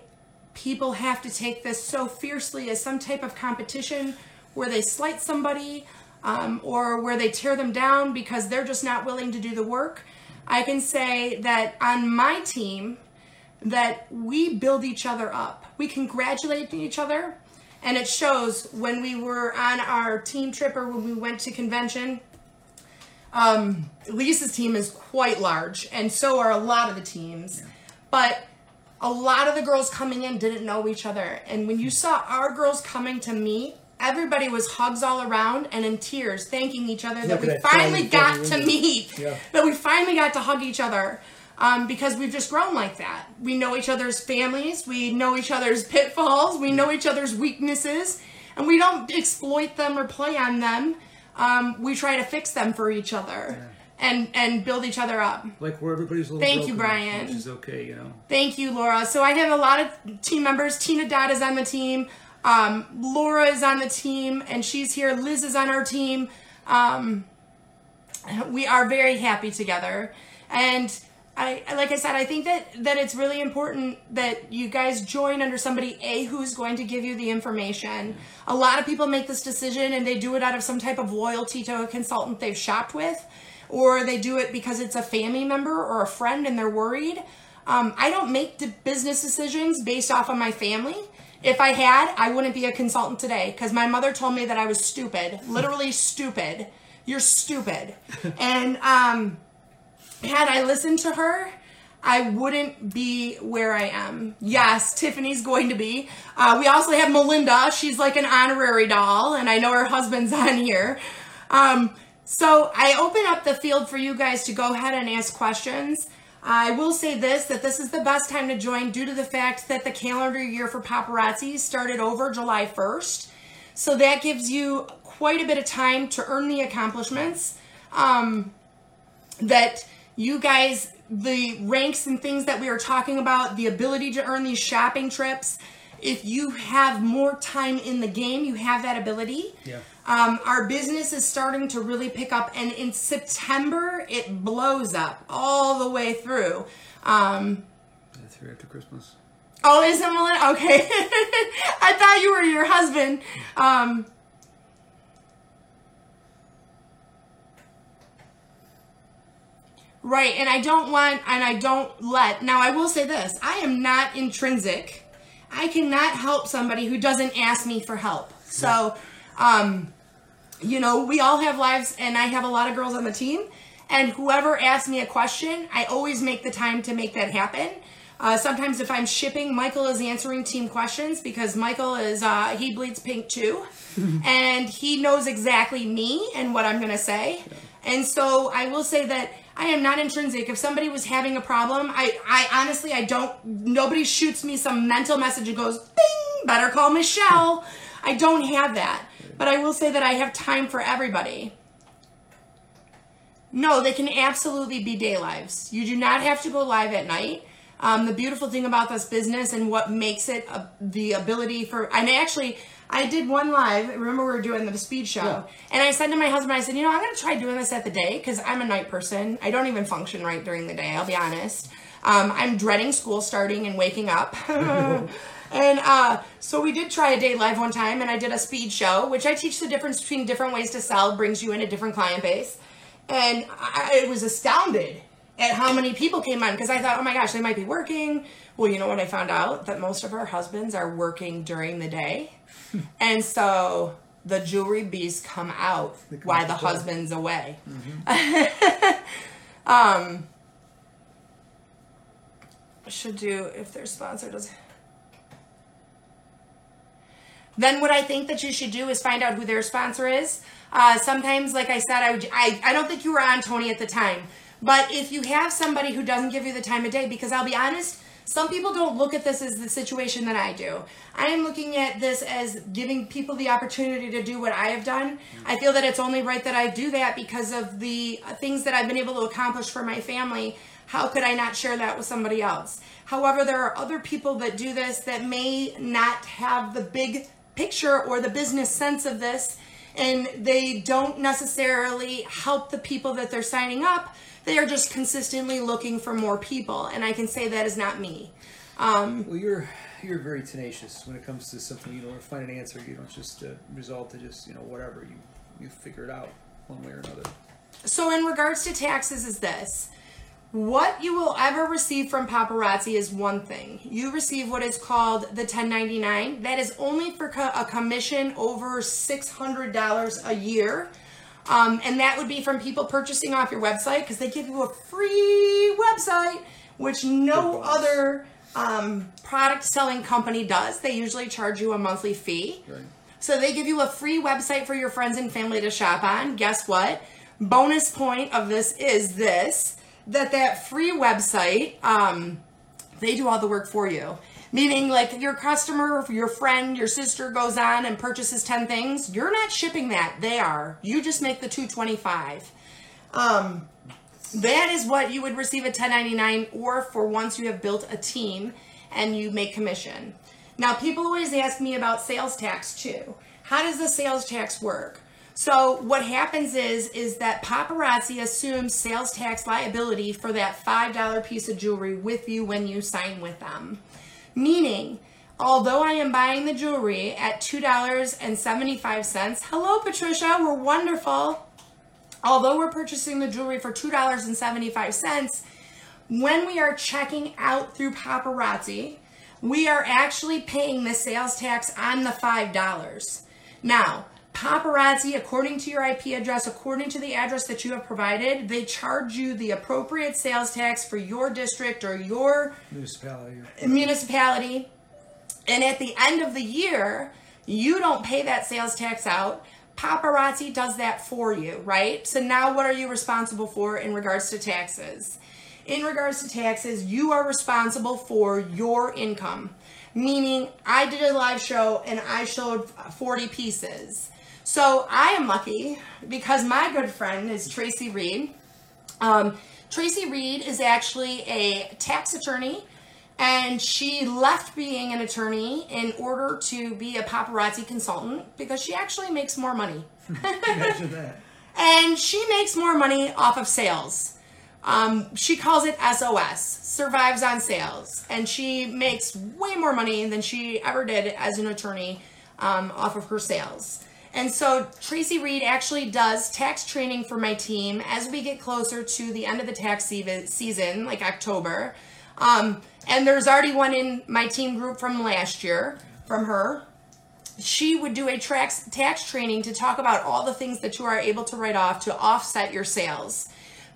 people have to take this so fiercely as some type of competition where they slight somebody um, or where they tear them down because they're just not willing to do the work. I can say that on my team, that we build each other up. We congratulate each other, and it shows when we were on our team trip or when we went to convention. Um, Lisa's team is quite large, and so are a lot of the teams. But a lot of the girls coming in didn't know each other. And when you saw our girls coming to meet, everybody was hugs all around and in tears, thanking each other that Look we that finally got to meet, Yeah. that we finally got to hug each other. Um, because we've just grown like that. We know each other's families, we know each other's pitfalls, we know each other's weaknesses, and we don't exploit them or play on them. Um, we try to fix them for each other and and build each other up. Like where everybody's a little Thank you, Brian. Which is okay, you know. Thank you, Laura. So I have a lot of team members. Tina Dodd is on the team. Um, Laura is on the team, and she's here. Liz is on our team. Um, we are very happy together, and I, like I said, I think that that it's really important that you guys join under somebody a who's going to give you the information. A lot of people make this decision, and they do it out of some type of loyalty to a consultant they've shopped with, or they do it because it's a family member or a friend, and they're worried. Um, I don't make business decisions based off of my family. If I had, I wouldn't be a consultant today because my mother told me that I was stupid, literally stupid. You're stupid. and um, had I listened to her, I wouldn't be where I am. Yes, Tiffany's going to be. Uh, we also have Melinda. She's like an honorary doll, and I know her husband's on here. Um, so I open up the field for you guys to go ahead and ask questions. I will say this that this is the best time to join due to the fact that the calendar year for paparazzi started over July 1st. So that gives you quite a bit of time to earn the accomplishments. Um, that you guys, the ranks and things that we are talking about, the ability to earn these shopping trips, if you have more time in the game, you have that ability. Yeah. Um, our business is starting to really pick up, and in September, it blows up all the way through. Um, That's right after Christmas. Oh, is it Melissa? Okay. I thought you were your husband. Um, right, and I don't want, and I don't let. Now, I will say this I am not intrinsic. I cannot help somebody who doesn't ask me for help. So, um, you know, we all have lives, and I have a lot of girls on the team. And whoever asks me a question, I always make the time to make that happen. Uh, sometimes, if I'm shipping, Michael is answering team questions because Michael is uh, he bleeds pink too, and he knows exactly me and what I'm gonna say. And so I will say that I am not intrinsic. If somebody was having a problem, I, I honestly, I don't, nobody shoots me some mental message and goes, bing, better call Michelle. I don't have that. But I will say that I have time for everybody. No, they can absolutely be day lives. You do not have to go live at night. Um, the beautiful thing about this business and what makes it a, the ability for, and actually, I did one live. Remember, we were doing the speed show, Yeah. and I said to my husband, I said, you know, I'm going to try doing this at the day because I'm a night person. I don't even function right during the day. I'll be honest. Um, I'm dreading school starting and waking up. and uh, so we did try a day live one time, and I did a speed show, which I teach the difference between different ways to sell, brings you in a different client base. And I, I was astounded at how many people came on because I thought, oh my gosh, they might be working. Well, you know what I found out? That most of our husbands are working during the day. and so the jewelry bees come out come while out the door. husband's away. Mm-hmm. um, should do if their sponsor does. Then what I think that you should do is find out who their sponsor is. Uh, sometimes, like I said, I, would, I I don't think you were on Tony at the time, but if you have somebody who doesn't give you the time of day, because I'll be honest, some people don't look at this as the situation that I do. I am looking at this as giving people the opportunity to do what I have done. I feel that it's only right that I do that because of the things that I've been able to accomplish for my family. How could I not share that with somebody else? However, there are other people that do this that may not have the big picture or the business sense of this and they don't necessarily help the people that they're signing up they are just consistently looking for more people and i can say that is not me um, Well, you're you're very tenacious when it comes to something. You don't find an answer. You don't just uh, result to just you know whatever. You you figure it out one way or another. so in regards to taxes is this what you will ever receive from paparazzi is one thing you receive what is called the 1099 that is only for co- a commission over $600 a year Um, and that would be from people purchasing off your website because they give you a free website, which no other um, product selling company does. They usually charge you a monthly fee. Right. So they give you a free website for your friends and family to shop on. Guess what? Bonus point of this is this that that free website um, they do all the work for you. Meaning, like your customer, your friend, your sister goes on and purchases 10 things. You're not shipping that. They are. You just make the 225. Um, that is what you would receive at 1099 or for once you have built a team and you make commission. Now, people always ask me about sales tax too. How does the sales tax work? So what happens is is that paparazzi assumes sales tax liability for that $5 piece of jewelry with you when you sign with them. Meaning, although I am buying the jewelry at $2.75, hello Patricia, we're wonderful although we're purchasing the jewelry for $2.75, when we are checking out through paparazzi, we are actually paying the sales tax on the $5. Now, paparazzi, according to your IP address, according to the address that you have provided, they charge you the appropriate sales tax for your district or your Municipality. municipality. And at the end of the year, you don't pay that sales tax out. Paparazzi does that for you, right? So now what are you responsible for in regards to taxes? In regards to taxes, you are responsible for your income. Meaning, I did a live show and I showed 40 pieces. So I am lucky because my good friend is Tracy Reed. Um, Tracy Reed is actually a tax attorney, and she left being an attorney in order to be a paparazzi consultant because she actually makes more money. Imagine that. and she makes more money off of sales. Um, she calls it SOS, survives on sales, and she makes way more money than she ever did as an attorney um, off of her sales. And so Tracy Reed actually does tax training for my team as we get closer to the end of the tax season, like October. Um, and there's already one in my team group from last year from her she would do a tax tax training to talk about all the things that you are able to write off to offset your sales.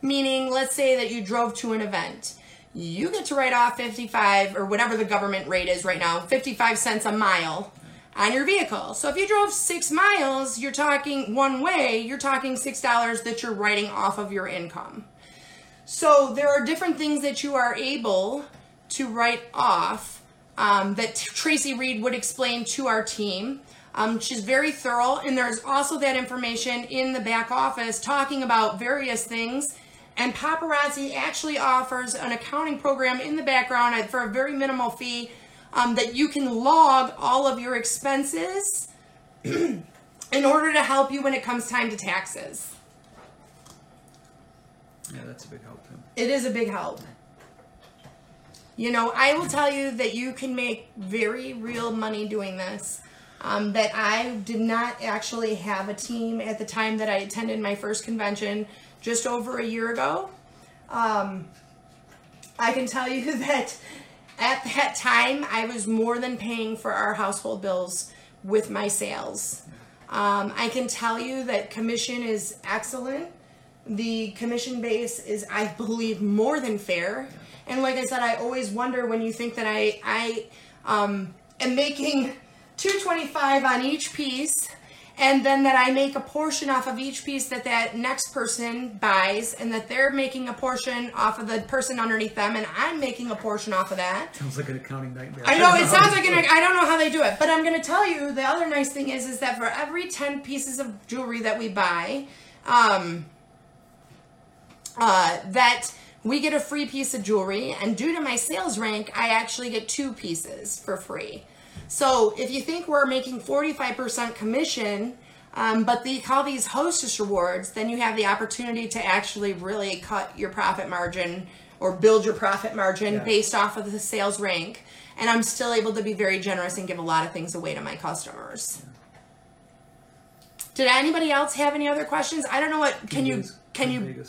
Meaning, let's say that you drove to an event. You get to write off 55 or whatever the government rate is right now, 55 cents a mile on your vehicle. So if you drove 6 miles, you're talking one way, you're talking $6 that you're writing off of your income. So there are different things that you are able to write off um, that Tracy Reed would explain to our team. Um, she's very thorough, and there's also that information in the back office talking about various things. And Paparazzi actually offers an accounting program in the background for a very minimal fee um, that you can log all of your expenses in order to help you when it comes time to taxes. Yeah, that's a big help too. It is a big help. You know, I will tell you that you can make very real money doing this. Um, that I did not actually have a team at the time that I attended my first convention just over a year ago. Um, I can tell you that at that time I was more than paying for our household bills with my sales. Um, I can tell you that commission is excellent. The commission base is, I believe, more than fair. And like I said, I always wonder when you think that I I um, am making 225 on each piece and then that I make a portion off of each piece that that next person buys, and that they're making a portion off of the person underneath them, and I'm making a portion off of that. Sounds like an accounting nightmare. I know it sounds like an. I don't know how they do it, but I'm gonna tell you the other nice thing is is that for every ten pieces of jewelry that we buy, um, uh, that we get a free piece of jewelry, and due to my sales rank, I actually get two pieces for free. So if you think we're making 45% commission, um, but they call these hostess rewards, then you have the opportunity to actually really cut your profit margin or build your profit margin Yeah. based off of the sales rank. And I'm still able to be very generous and give a lot of things away to my customers. Did anybody else have any other questions? I don't know what can you can you.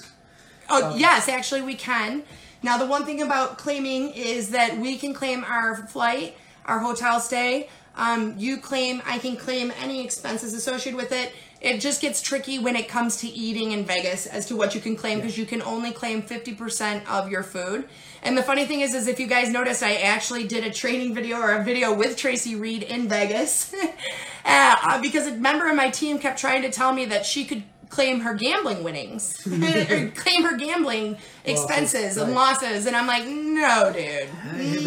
Oh, yes, actually, we can. Now, the one thing about claiming is that we can claim our flight, our hotel stay. Um, you claim, I can claim any expenses associated with it. It just gets tricky when it comes to eating in Vegas as to what you can claim because you can only claim 50% of your food. And the funny thing is, is if you guys noticed, I actually did a training video or a video with Tracy Reed in Vegas uh, because a member of my team kept trying to tell me that she could claim her gambling winnings, or claim her gambling expenses and right. losses, and I'm like, no, dude,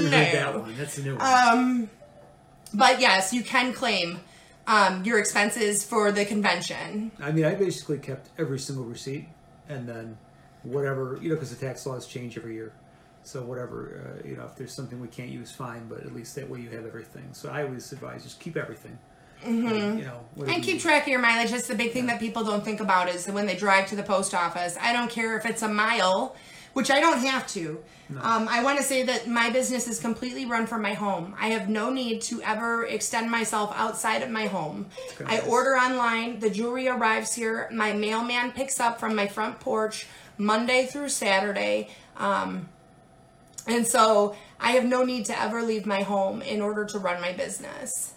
no. that one. That's a new one. Um, but yes, you can claim um, your expenses for the convention. I mean, I basically kept every single receipt, and then whatever you know, because the tax laws change every year. So whatever uh, you know, if there's something we can't use, fine. But at least that way you have everything. So I always advise just keep everything. And, you know, Mm-hmm. And keep track of your mileage. That's the big thing that people don't think about is when they drive to the post office. I don't care if it's a mile, which I don't have to. Um, I want to say that my business is completely run from my home. I have no need to ever extend myself outside of my home. I order online. The jewelry arrives here. My mailman picks up from my front porch Monday through Saturday. Um, and so I have no need to ever leave my home in order to run my business.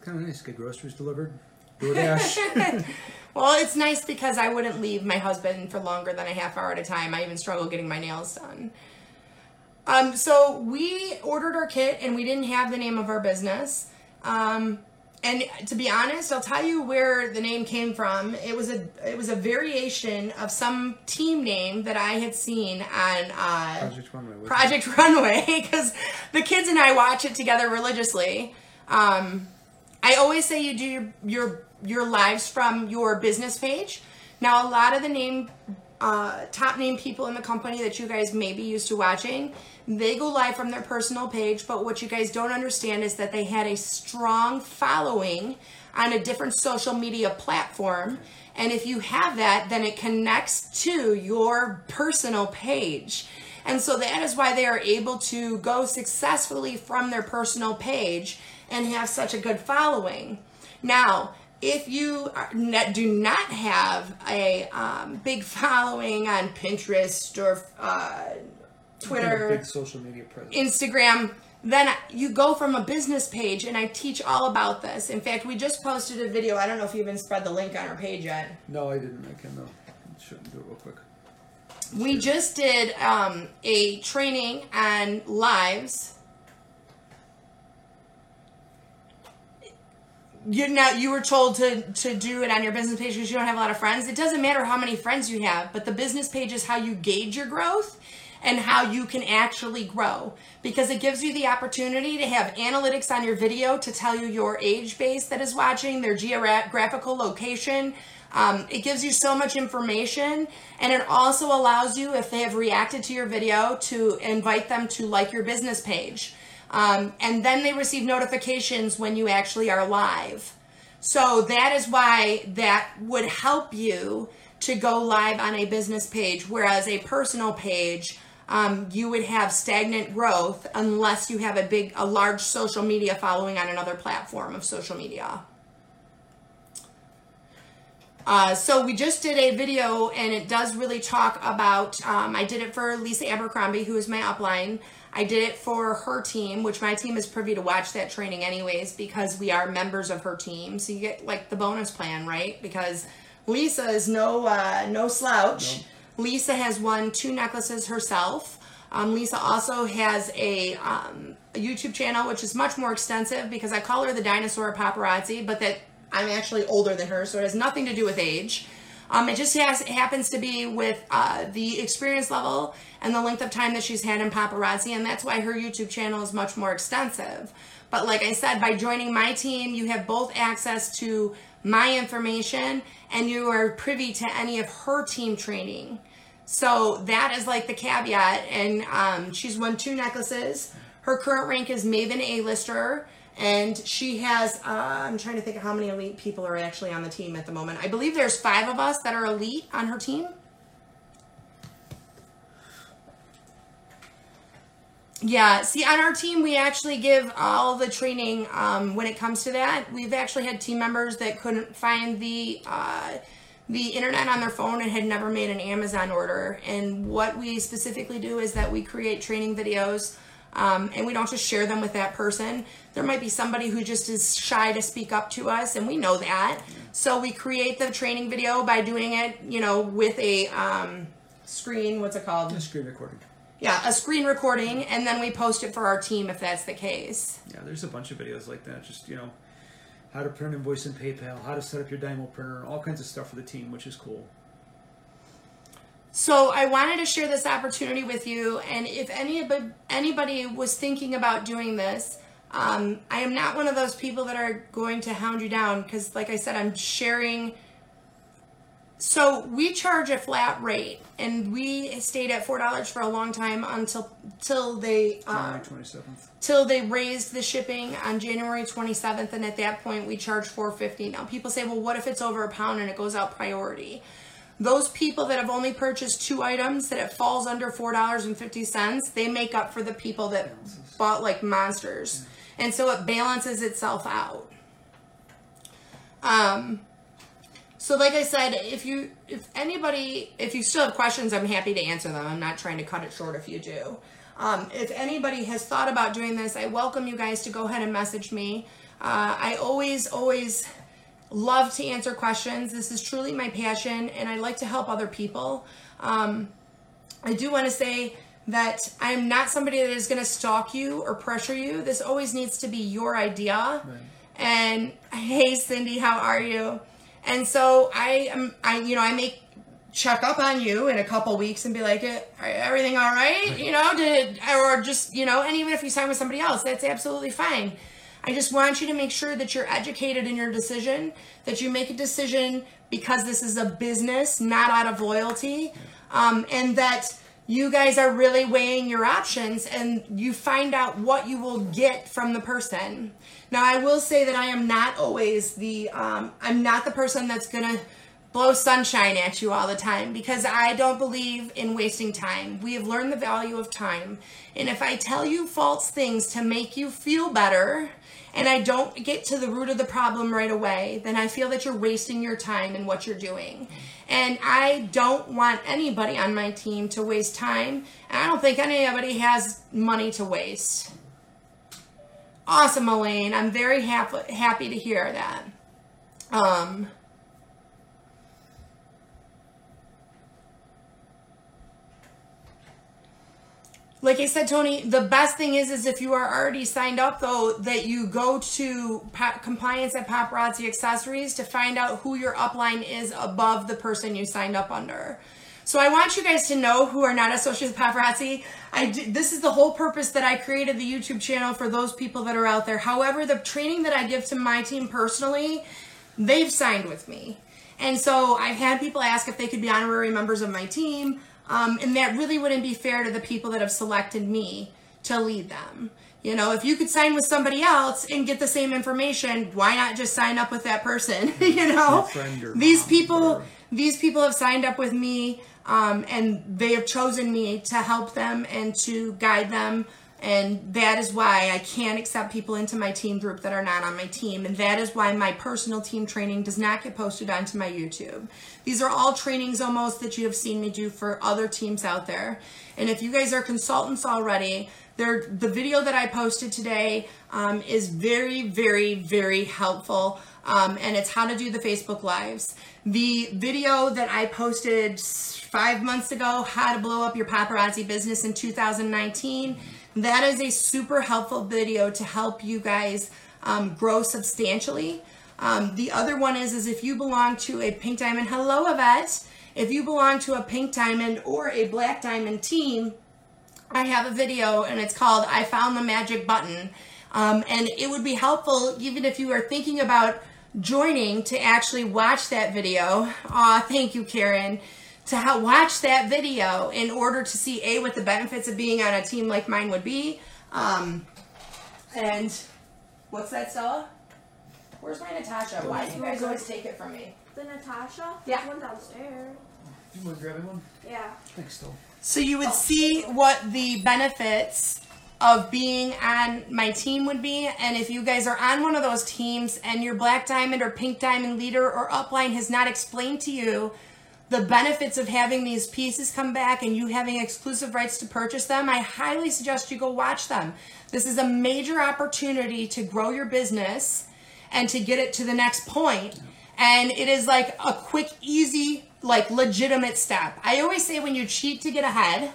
It's kind of nice to get groceries delivered. DoorDash. Well, it's nice because I wouldn't leave my husband for longer than a half hour at a time. I even struggle getting my nails done. Um, so we ordered our kit and we didn't have the name of our business. Um, and to be honest, I'll tell you where the name came from. It was a it was a variation of some team name that I had seen on uh, Project Runway. wasn't it? Runway because the kids and I watch it together religiously. Um, I always say you do your, your your lives from your business page. Now, a lot of the name uh, top name people in the company that you guys may be used to watching, they go live from their personal page. But what you guys don't understand is that they had a strong following on a different social media platform. And if you have that, then it connects to your personal page. And so that is why they are able to go successfully from their personal page and have such a good following. Now, if you are, do not have a um, big following on Pinterest or uh, Twitter, big social media presence. Instagram, then you go from a business page, and I teach all about this. In fact, we just posted a video. I don't know if you even spread the link on our page yet. no, I didn't. I can. No, shouldn't do it real quick. We just did um, a training on lives. You now you were told to to do it on your business page because you don't have a lot of friends. It doesn't matter how many friends you have, but the business page is how you gauge your growth and how you can actually grow because it gives you the opportunity to have analytics on your video to tell you your age base that is watching, their geographical location. Um, it gives you so much information and it also allows you, if they have reacted to your video, to invite them to like your business page. Um, and then they receive notifications when you actually are live. So that is why that would help you to go live on a business page, whereas a personal page, um, you would have stagnant growth unless you have a big, a large social media following on another platform of social media. Uh, so we just did a video and it does really talk about, um, I did it for Lisa Abercrombie, who is my upline. I did it for her team, which my team is privy to watch that training anyways because we are members of her team. So you get like the bonus plan, right? Because Lisa is no uh, no slouch. Nope. Lisa has won two necklaces herself. Um, Lisa also has a, um, a, YouTube channel, which is much more extensive because I call her the dinosaur paparazzi, but that I'm actually older than her, so it has nothing to do with age. Um, it just has, it happens to be with uh, the experience level and the length of time that she's had in paparazzi, and that's why her YouTube channel is much more extensive. But like I said, by joining my team, you have both access to my information and you are privy to any of her team training. So that is like the caveat. And um, she's won two necklaces. Her current rank is Maven A-lister and she has uh, i'm trying to think of how many elite people are actually on the team at the moment. I believe there's five of us that are elite on her team. Yeah see on our team we actually give all the training um, when it comes to that. We've actually had team members that couldn't find the uh, the internet on their phone and had never made an amazon order. And what we specifically do is that we create training videos um, and we don't just share them with that person. There might be somebody who just is shy to speak up to us, and we know that. So we create the training video by doing it, you know, with a um, screen. What's it called? A screen recording. Yeah, a screen recording, and then we post it for our team if that's the case. Yeah, there's a bunch of videos like that. Just you know, how to print an invoice in PayPal, how to set up your Dymo printer, all kinds of stuff for the team, which is cool. So I wanted to share this opportunity with you, and if anybody anybody was thinking about doing this, um, I am not one of those people that are going to hound you down because, like I said, I'm sharing. So we charge a flat rate, and we stayed at four dollars for a long time until till they uh, twenty seventh till they raised the shipping on January twenty seventh, and at that point we charge four fifty. Now people say, well, what if it's over a pound and it goes out priority? Those people that have only purchased two items that it falls under four dollars and fifty cents, they make up for the people that bought like monsters, and so it balances itself out. Um, so like I said, if you if anybody if you still have questions, I'm happy to answer them. I'm not trying to cut it short if you do. Um, if anybody has thought about doing this, I welcome you guys to go ahead and message me. Uh, I always always love to answer questions. This is truly my passion, and I like to help other people. Um, I do want to say that I am not somebody that is going to stalk you or pressure you. This always needs to be your idea. Right. And hey, Cindy, how are you? And so I am, I you know, I make check up on you in a couple weeks and be like, everything all right? You know, did or just you know, and even if you sign with somebody else, that's absolutely fine. I just want you to make sure that you're educated in your decision, that you make a decision because this is a business, not out of loyalty, um, and that you guys are really weighing your options and you find out what you will get from the person. Now, I will say that I am not always the, um, I'm not the person that's gonna blow sunshine at you all the time because I don't believe in wasting time. We have learned the value of time. And if I tell you false things to make you feel better, and I don't get to the root of the problem right away, then I feel that you're wasting your time in what you're doing. And I don't want anybody on my team to waste time. And I don't think anybody has money to waste. Awesome, Elaine. I'm very happy happy to hear that. Um, like I said, Tony, the best thing is, is if you are already signed up, though, that you go to pa- compliance at Paparazzi Accessories to find out who your upline is above the person you signed up under. So I want you guys to know who are not associated with Paparazzi. I this is the whole purpose that I created the YouTube channel for those people that are out there. However, the training that I give to my team personally, they've signed with me. And so I've had people ask if they could be honorary members of my team. Um, and that really wouldn't be fair to the people that have selected me to lead them. You know, if you could sign with somebody else and get the same information, why not just sign up with that person? you know, these people, whatever. these people have signed up with me, um, and they have chosen me to help them and to guide them. And that is why I can't accept people into my team group that are not on my team. And that is why my personal team training does not get posted onto my YouTube. These are all trainings almost that you have seen me do for other teams out there. And if you guys are consultants already, the video that I posted today um, is very, very, very helpful. Um, and it's how to do the Facebook Lives. The video that I posted five months ago, how to blow up your paparazzi business in 2019, that is a super helpful video to help you guys um, grow substantially. Um, the other one is, is if you belong to a pink diamond, hello Yvette. If you belong to a pink diamond or a black diamond team, I have a video and it's called I Found the Magic Button. Um, and it would be helpful even if you are thinking about joining to actually watch that video. Aw, thank you, Karen. To ha- watch that video in order to see A, what the benefits of being on a team like mine would be. Um, and what's that, Stella? Where's my Natasha? Why do you guys always take it from me? The Natasha? Yeah. There's one downstairs. You want grabbing one? Yeah. Thanks, Phil. So you would see what the benefits of being on my team would be. And if you guys are on one of those teams and your black diamond or pink diamond leader or upline has not explained to you the benefits of having these pieces come back and you having exclusive rights to purchase them, I highly suggest you go watch them. This is a major opportunity to grow your business and to get it to the next point. And it is like a quick, easy, like legitimate step. I always say when you cheat to get ahead,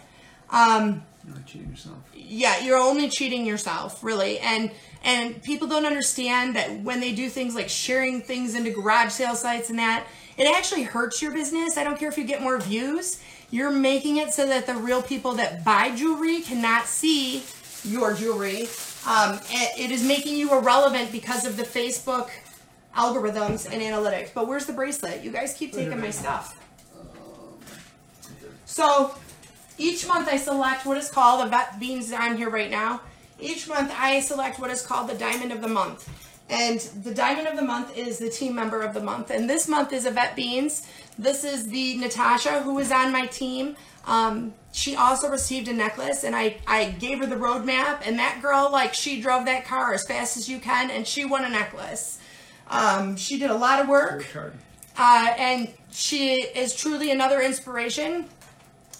um, You're not cheating yourself. yeah, you're only cheating yourself, really. And and people don't understand that when they do things like sharing things into garage sale sites and that, it actually hurts your business. I don't care if you get more views. You're making it so that the real people that buy jewelry cannot see your jewelry. Um, it, is making you irrelevant because of the Facebook algorithms and analytics. But where's the bracelet? You guys keep taking my stuff. So each month I select what is called the beans I'm here right now. Each month I select what is called the diamond of the month. And the diamond of the month is the team member of the month. And this month is Yvette Beans. This is the Natasha who is on my team. Um, she also received a necklace and I, I gave her the roadmap and that girl, like she drove that car as fast as you can and she won a necklace. Um, she did a lot of work. Uh, and she is truly another inspiration.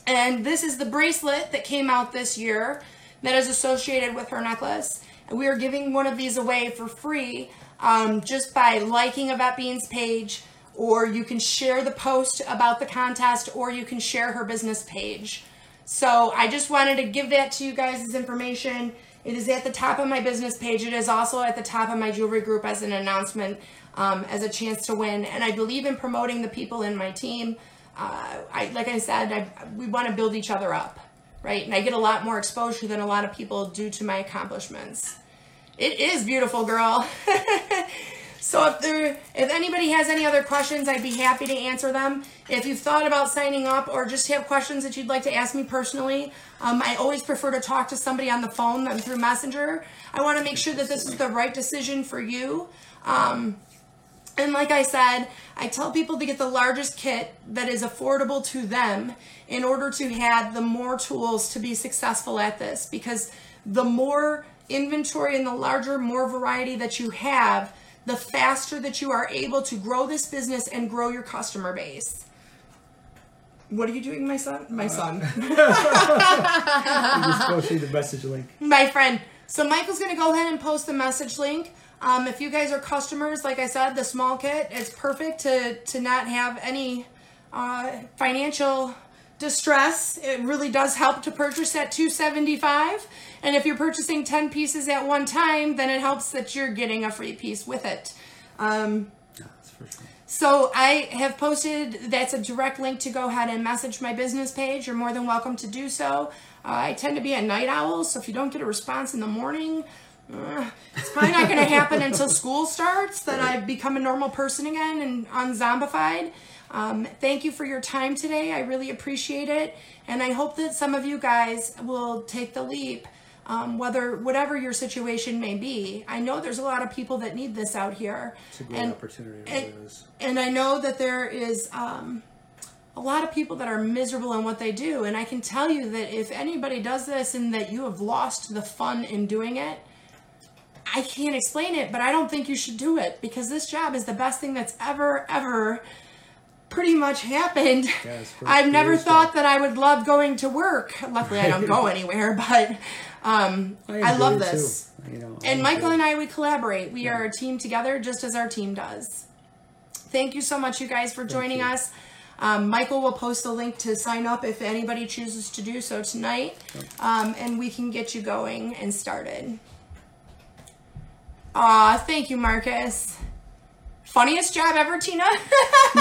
And this is the bracelet that came out this year that is associated with her necklace. We are giving one of these away for free um, just by liking Yvette Beans page, or you can share the post about the contest, or you can share her business page. So I just wanted to give that to you guys as information. It is at the top of my business page. It is also at the top of my jewelry group as an announcement, um, as a chance to win. And I believe in promoting the people in my team. Uh, I, like I said, I, we want to build each other up, right? And I get a lot more exposure than a lot of people due to my accomplishments. It is beautiful, girl. so if there, if anybody has any other questions, I'd be happy to answer them. If you've thought about signing up or just have questions that you'd like to ask me personally, um, I always prefer to talk to somebody on the phone than through Messenger. I want to make sure that this is the right decision for you. Um, and like I said, I tell people to get the largest kit that is affordable to them in order to have the more tools to be successful at this because the more inventory and the larger, more variety that you have, the faster that you are able to grow this business and grow your customer base. What are you doing, my son? My son. You just posted the message link. my friend. So Michael's gonna go ahead and post the message link. Um, if you guys are customers, like I said, the small kit it's perfect to to not have any uh, financial distress, it really does help to purchase at 275. And if you're purchasing 10 pieces at one time, then it helps that you're getting a free piece with it. Um, Yeah, sure. so I have posted, that's a direct link to go ahead and message my business page. You're more than welcome to do so. Uh, I tend to be a night owl, so if you don't get a response in the morning, uh, it's probably not going to happen until school starts that I've become a normal person again and unzombified. Um, thank you for your time today. I really appreciate it. And I hope that some of you guys will take the leap, um, whether whatever your situation may be. I know there's a lot of people that need this out here. It's a great and, opportunity. And, and I know that there is um, a lot of people that are miserable in what they do. And I can tell you that if anybody does this and that you have lost the fun in doing it, I can't explain it, but I don't think you should do it because this job is the best thing that's ever, ever pretty much happened. for- I've never thought that I would love going to work. Luckily, I don't go anywhere, but um, I, enjoy love this. You know, And Michael and I, we collaborate. We are a team together, just as our team does. Thank you so much, you guys, for joining us. Um, Michael will post a link to sign up if anybody chooses to do so tonight, um, and we can get you going and started. Aw, thank you, Marcus. Funniest job ever, Tina?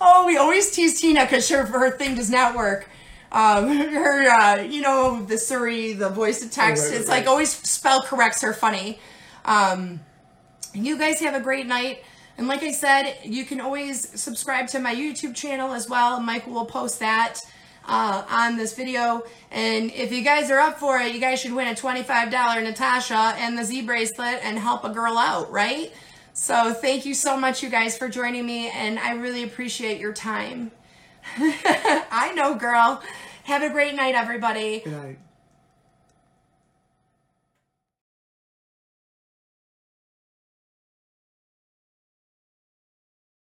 oh, we always tease Tina because her, her thing does not work. Um, her, uh, you know, the Siri, the voice of text, right, it's right. like always spell corrects her funny. Um, you guys have a great night. And like I said, you can always subscribe to my YouTube channel as well. Michael will post that uh, on this video. And if you guys are up for it, you guys should win a $25 Natasha and the Zi bracelet and help a girl out, right? So thank you so much, you guys, for joining me. And I really appreciate your time. I know, girl. Have a great night, everybody. Good night.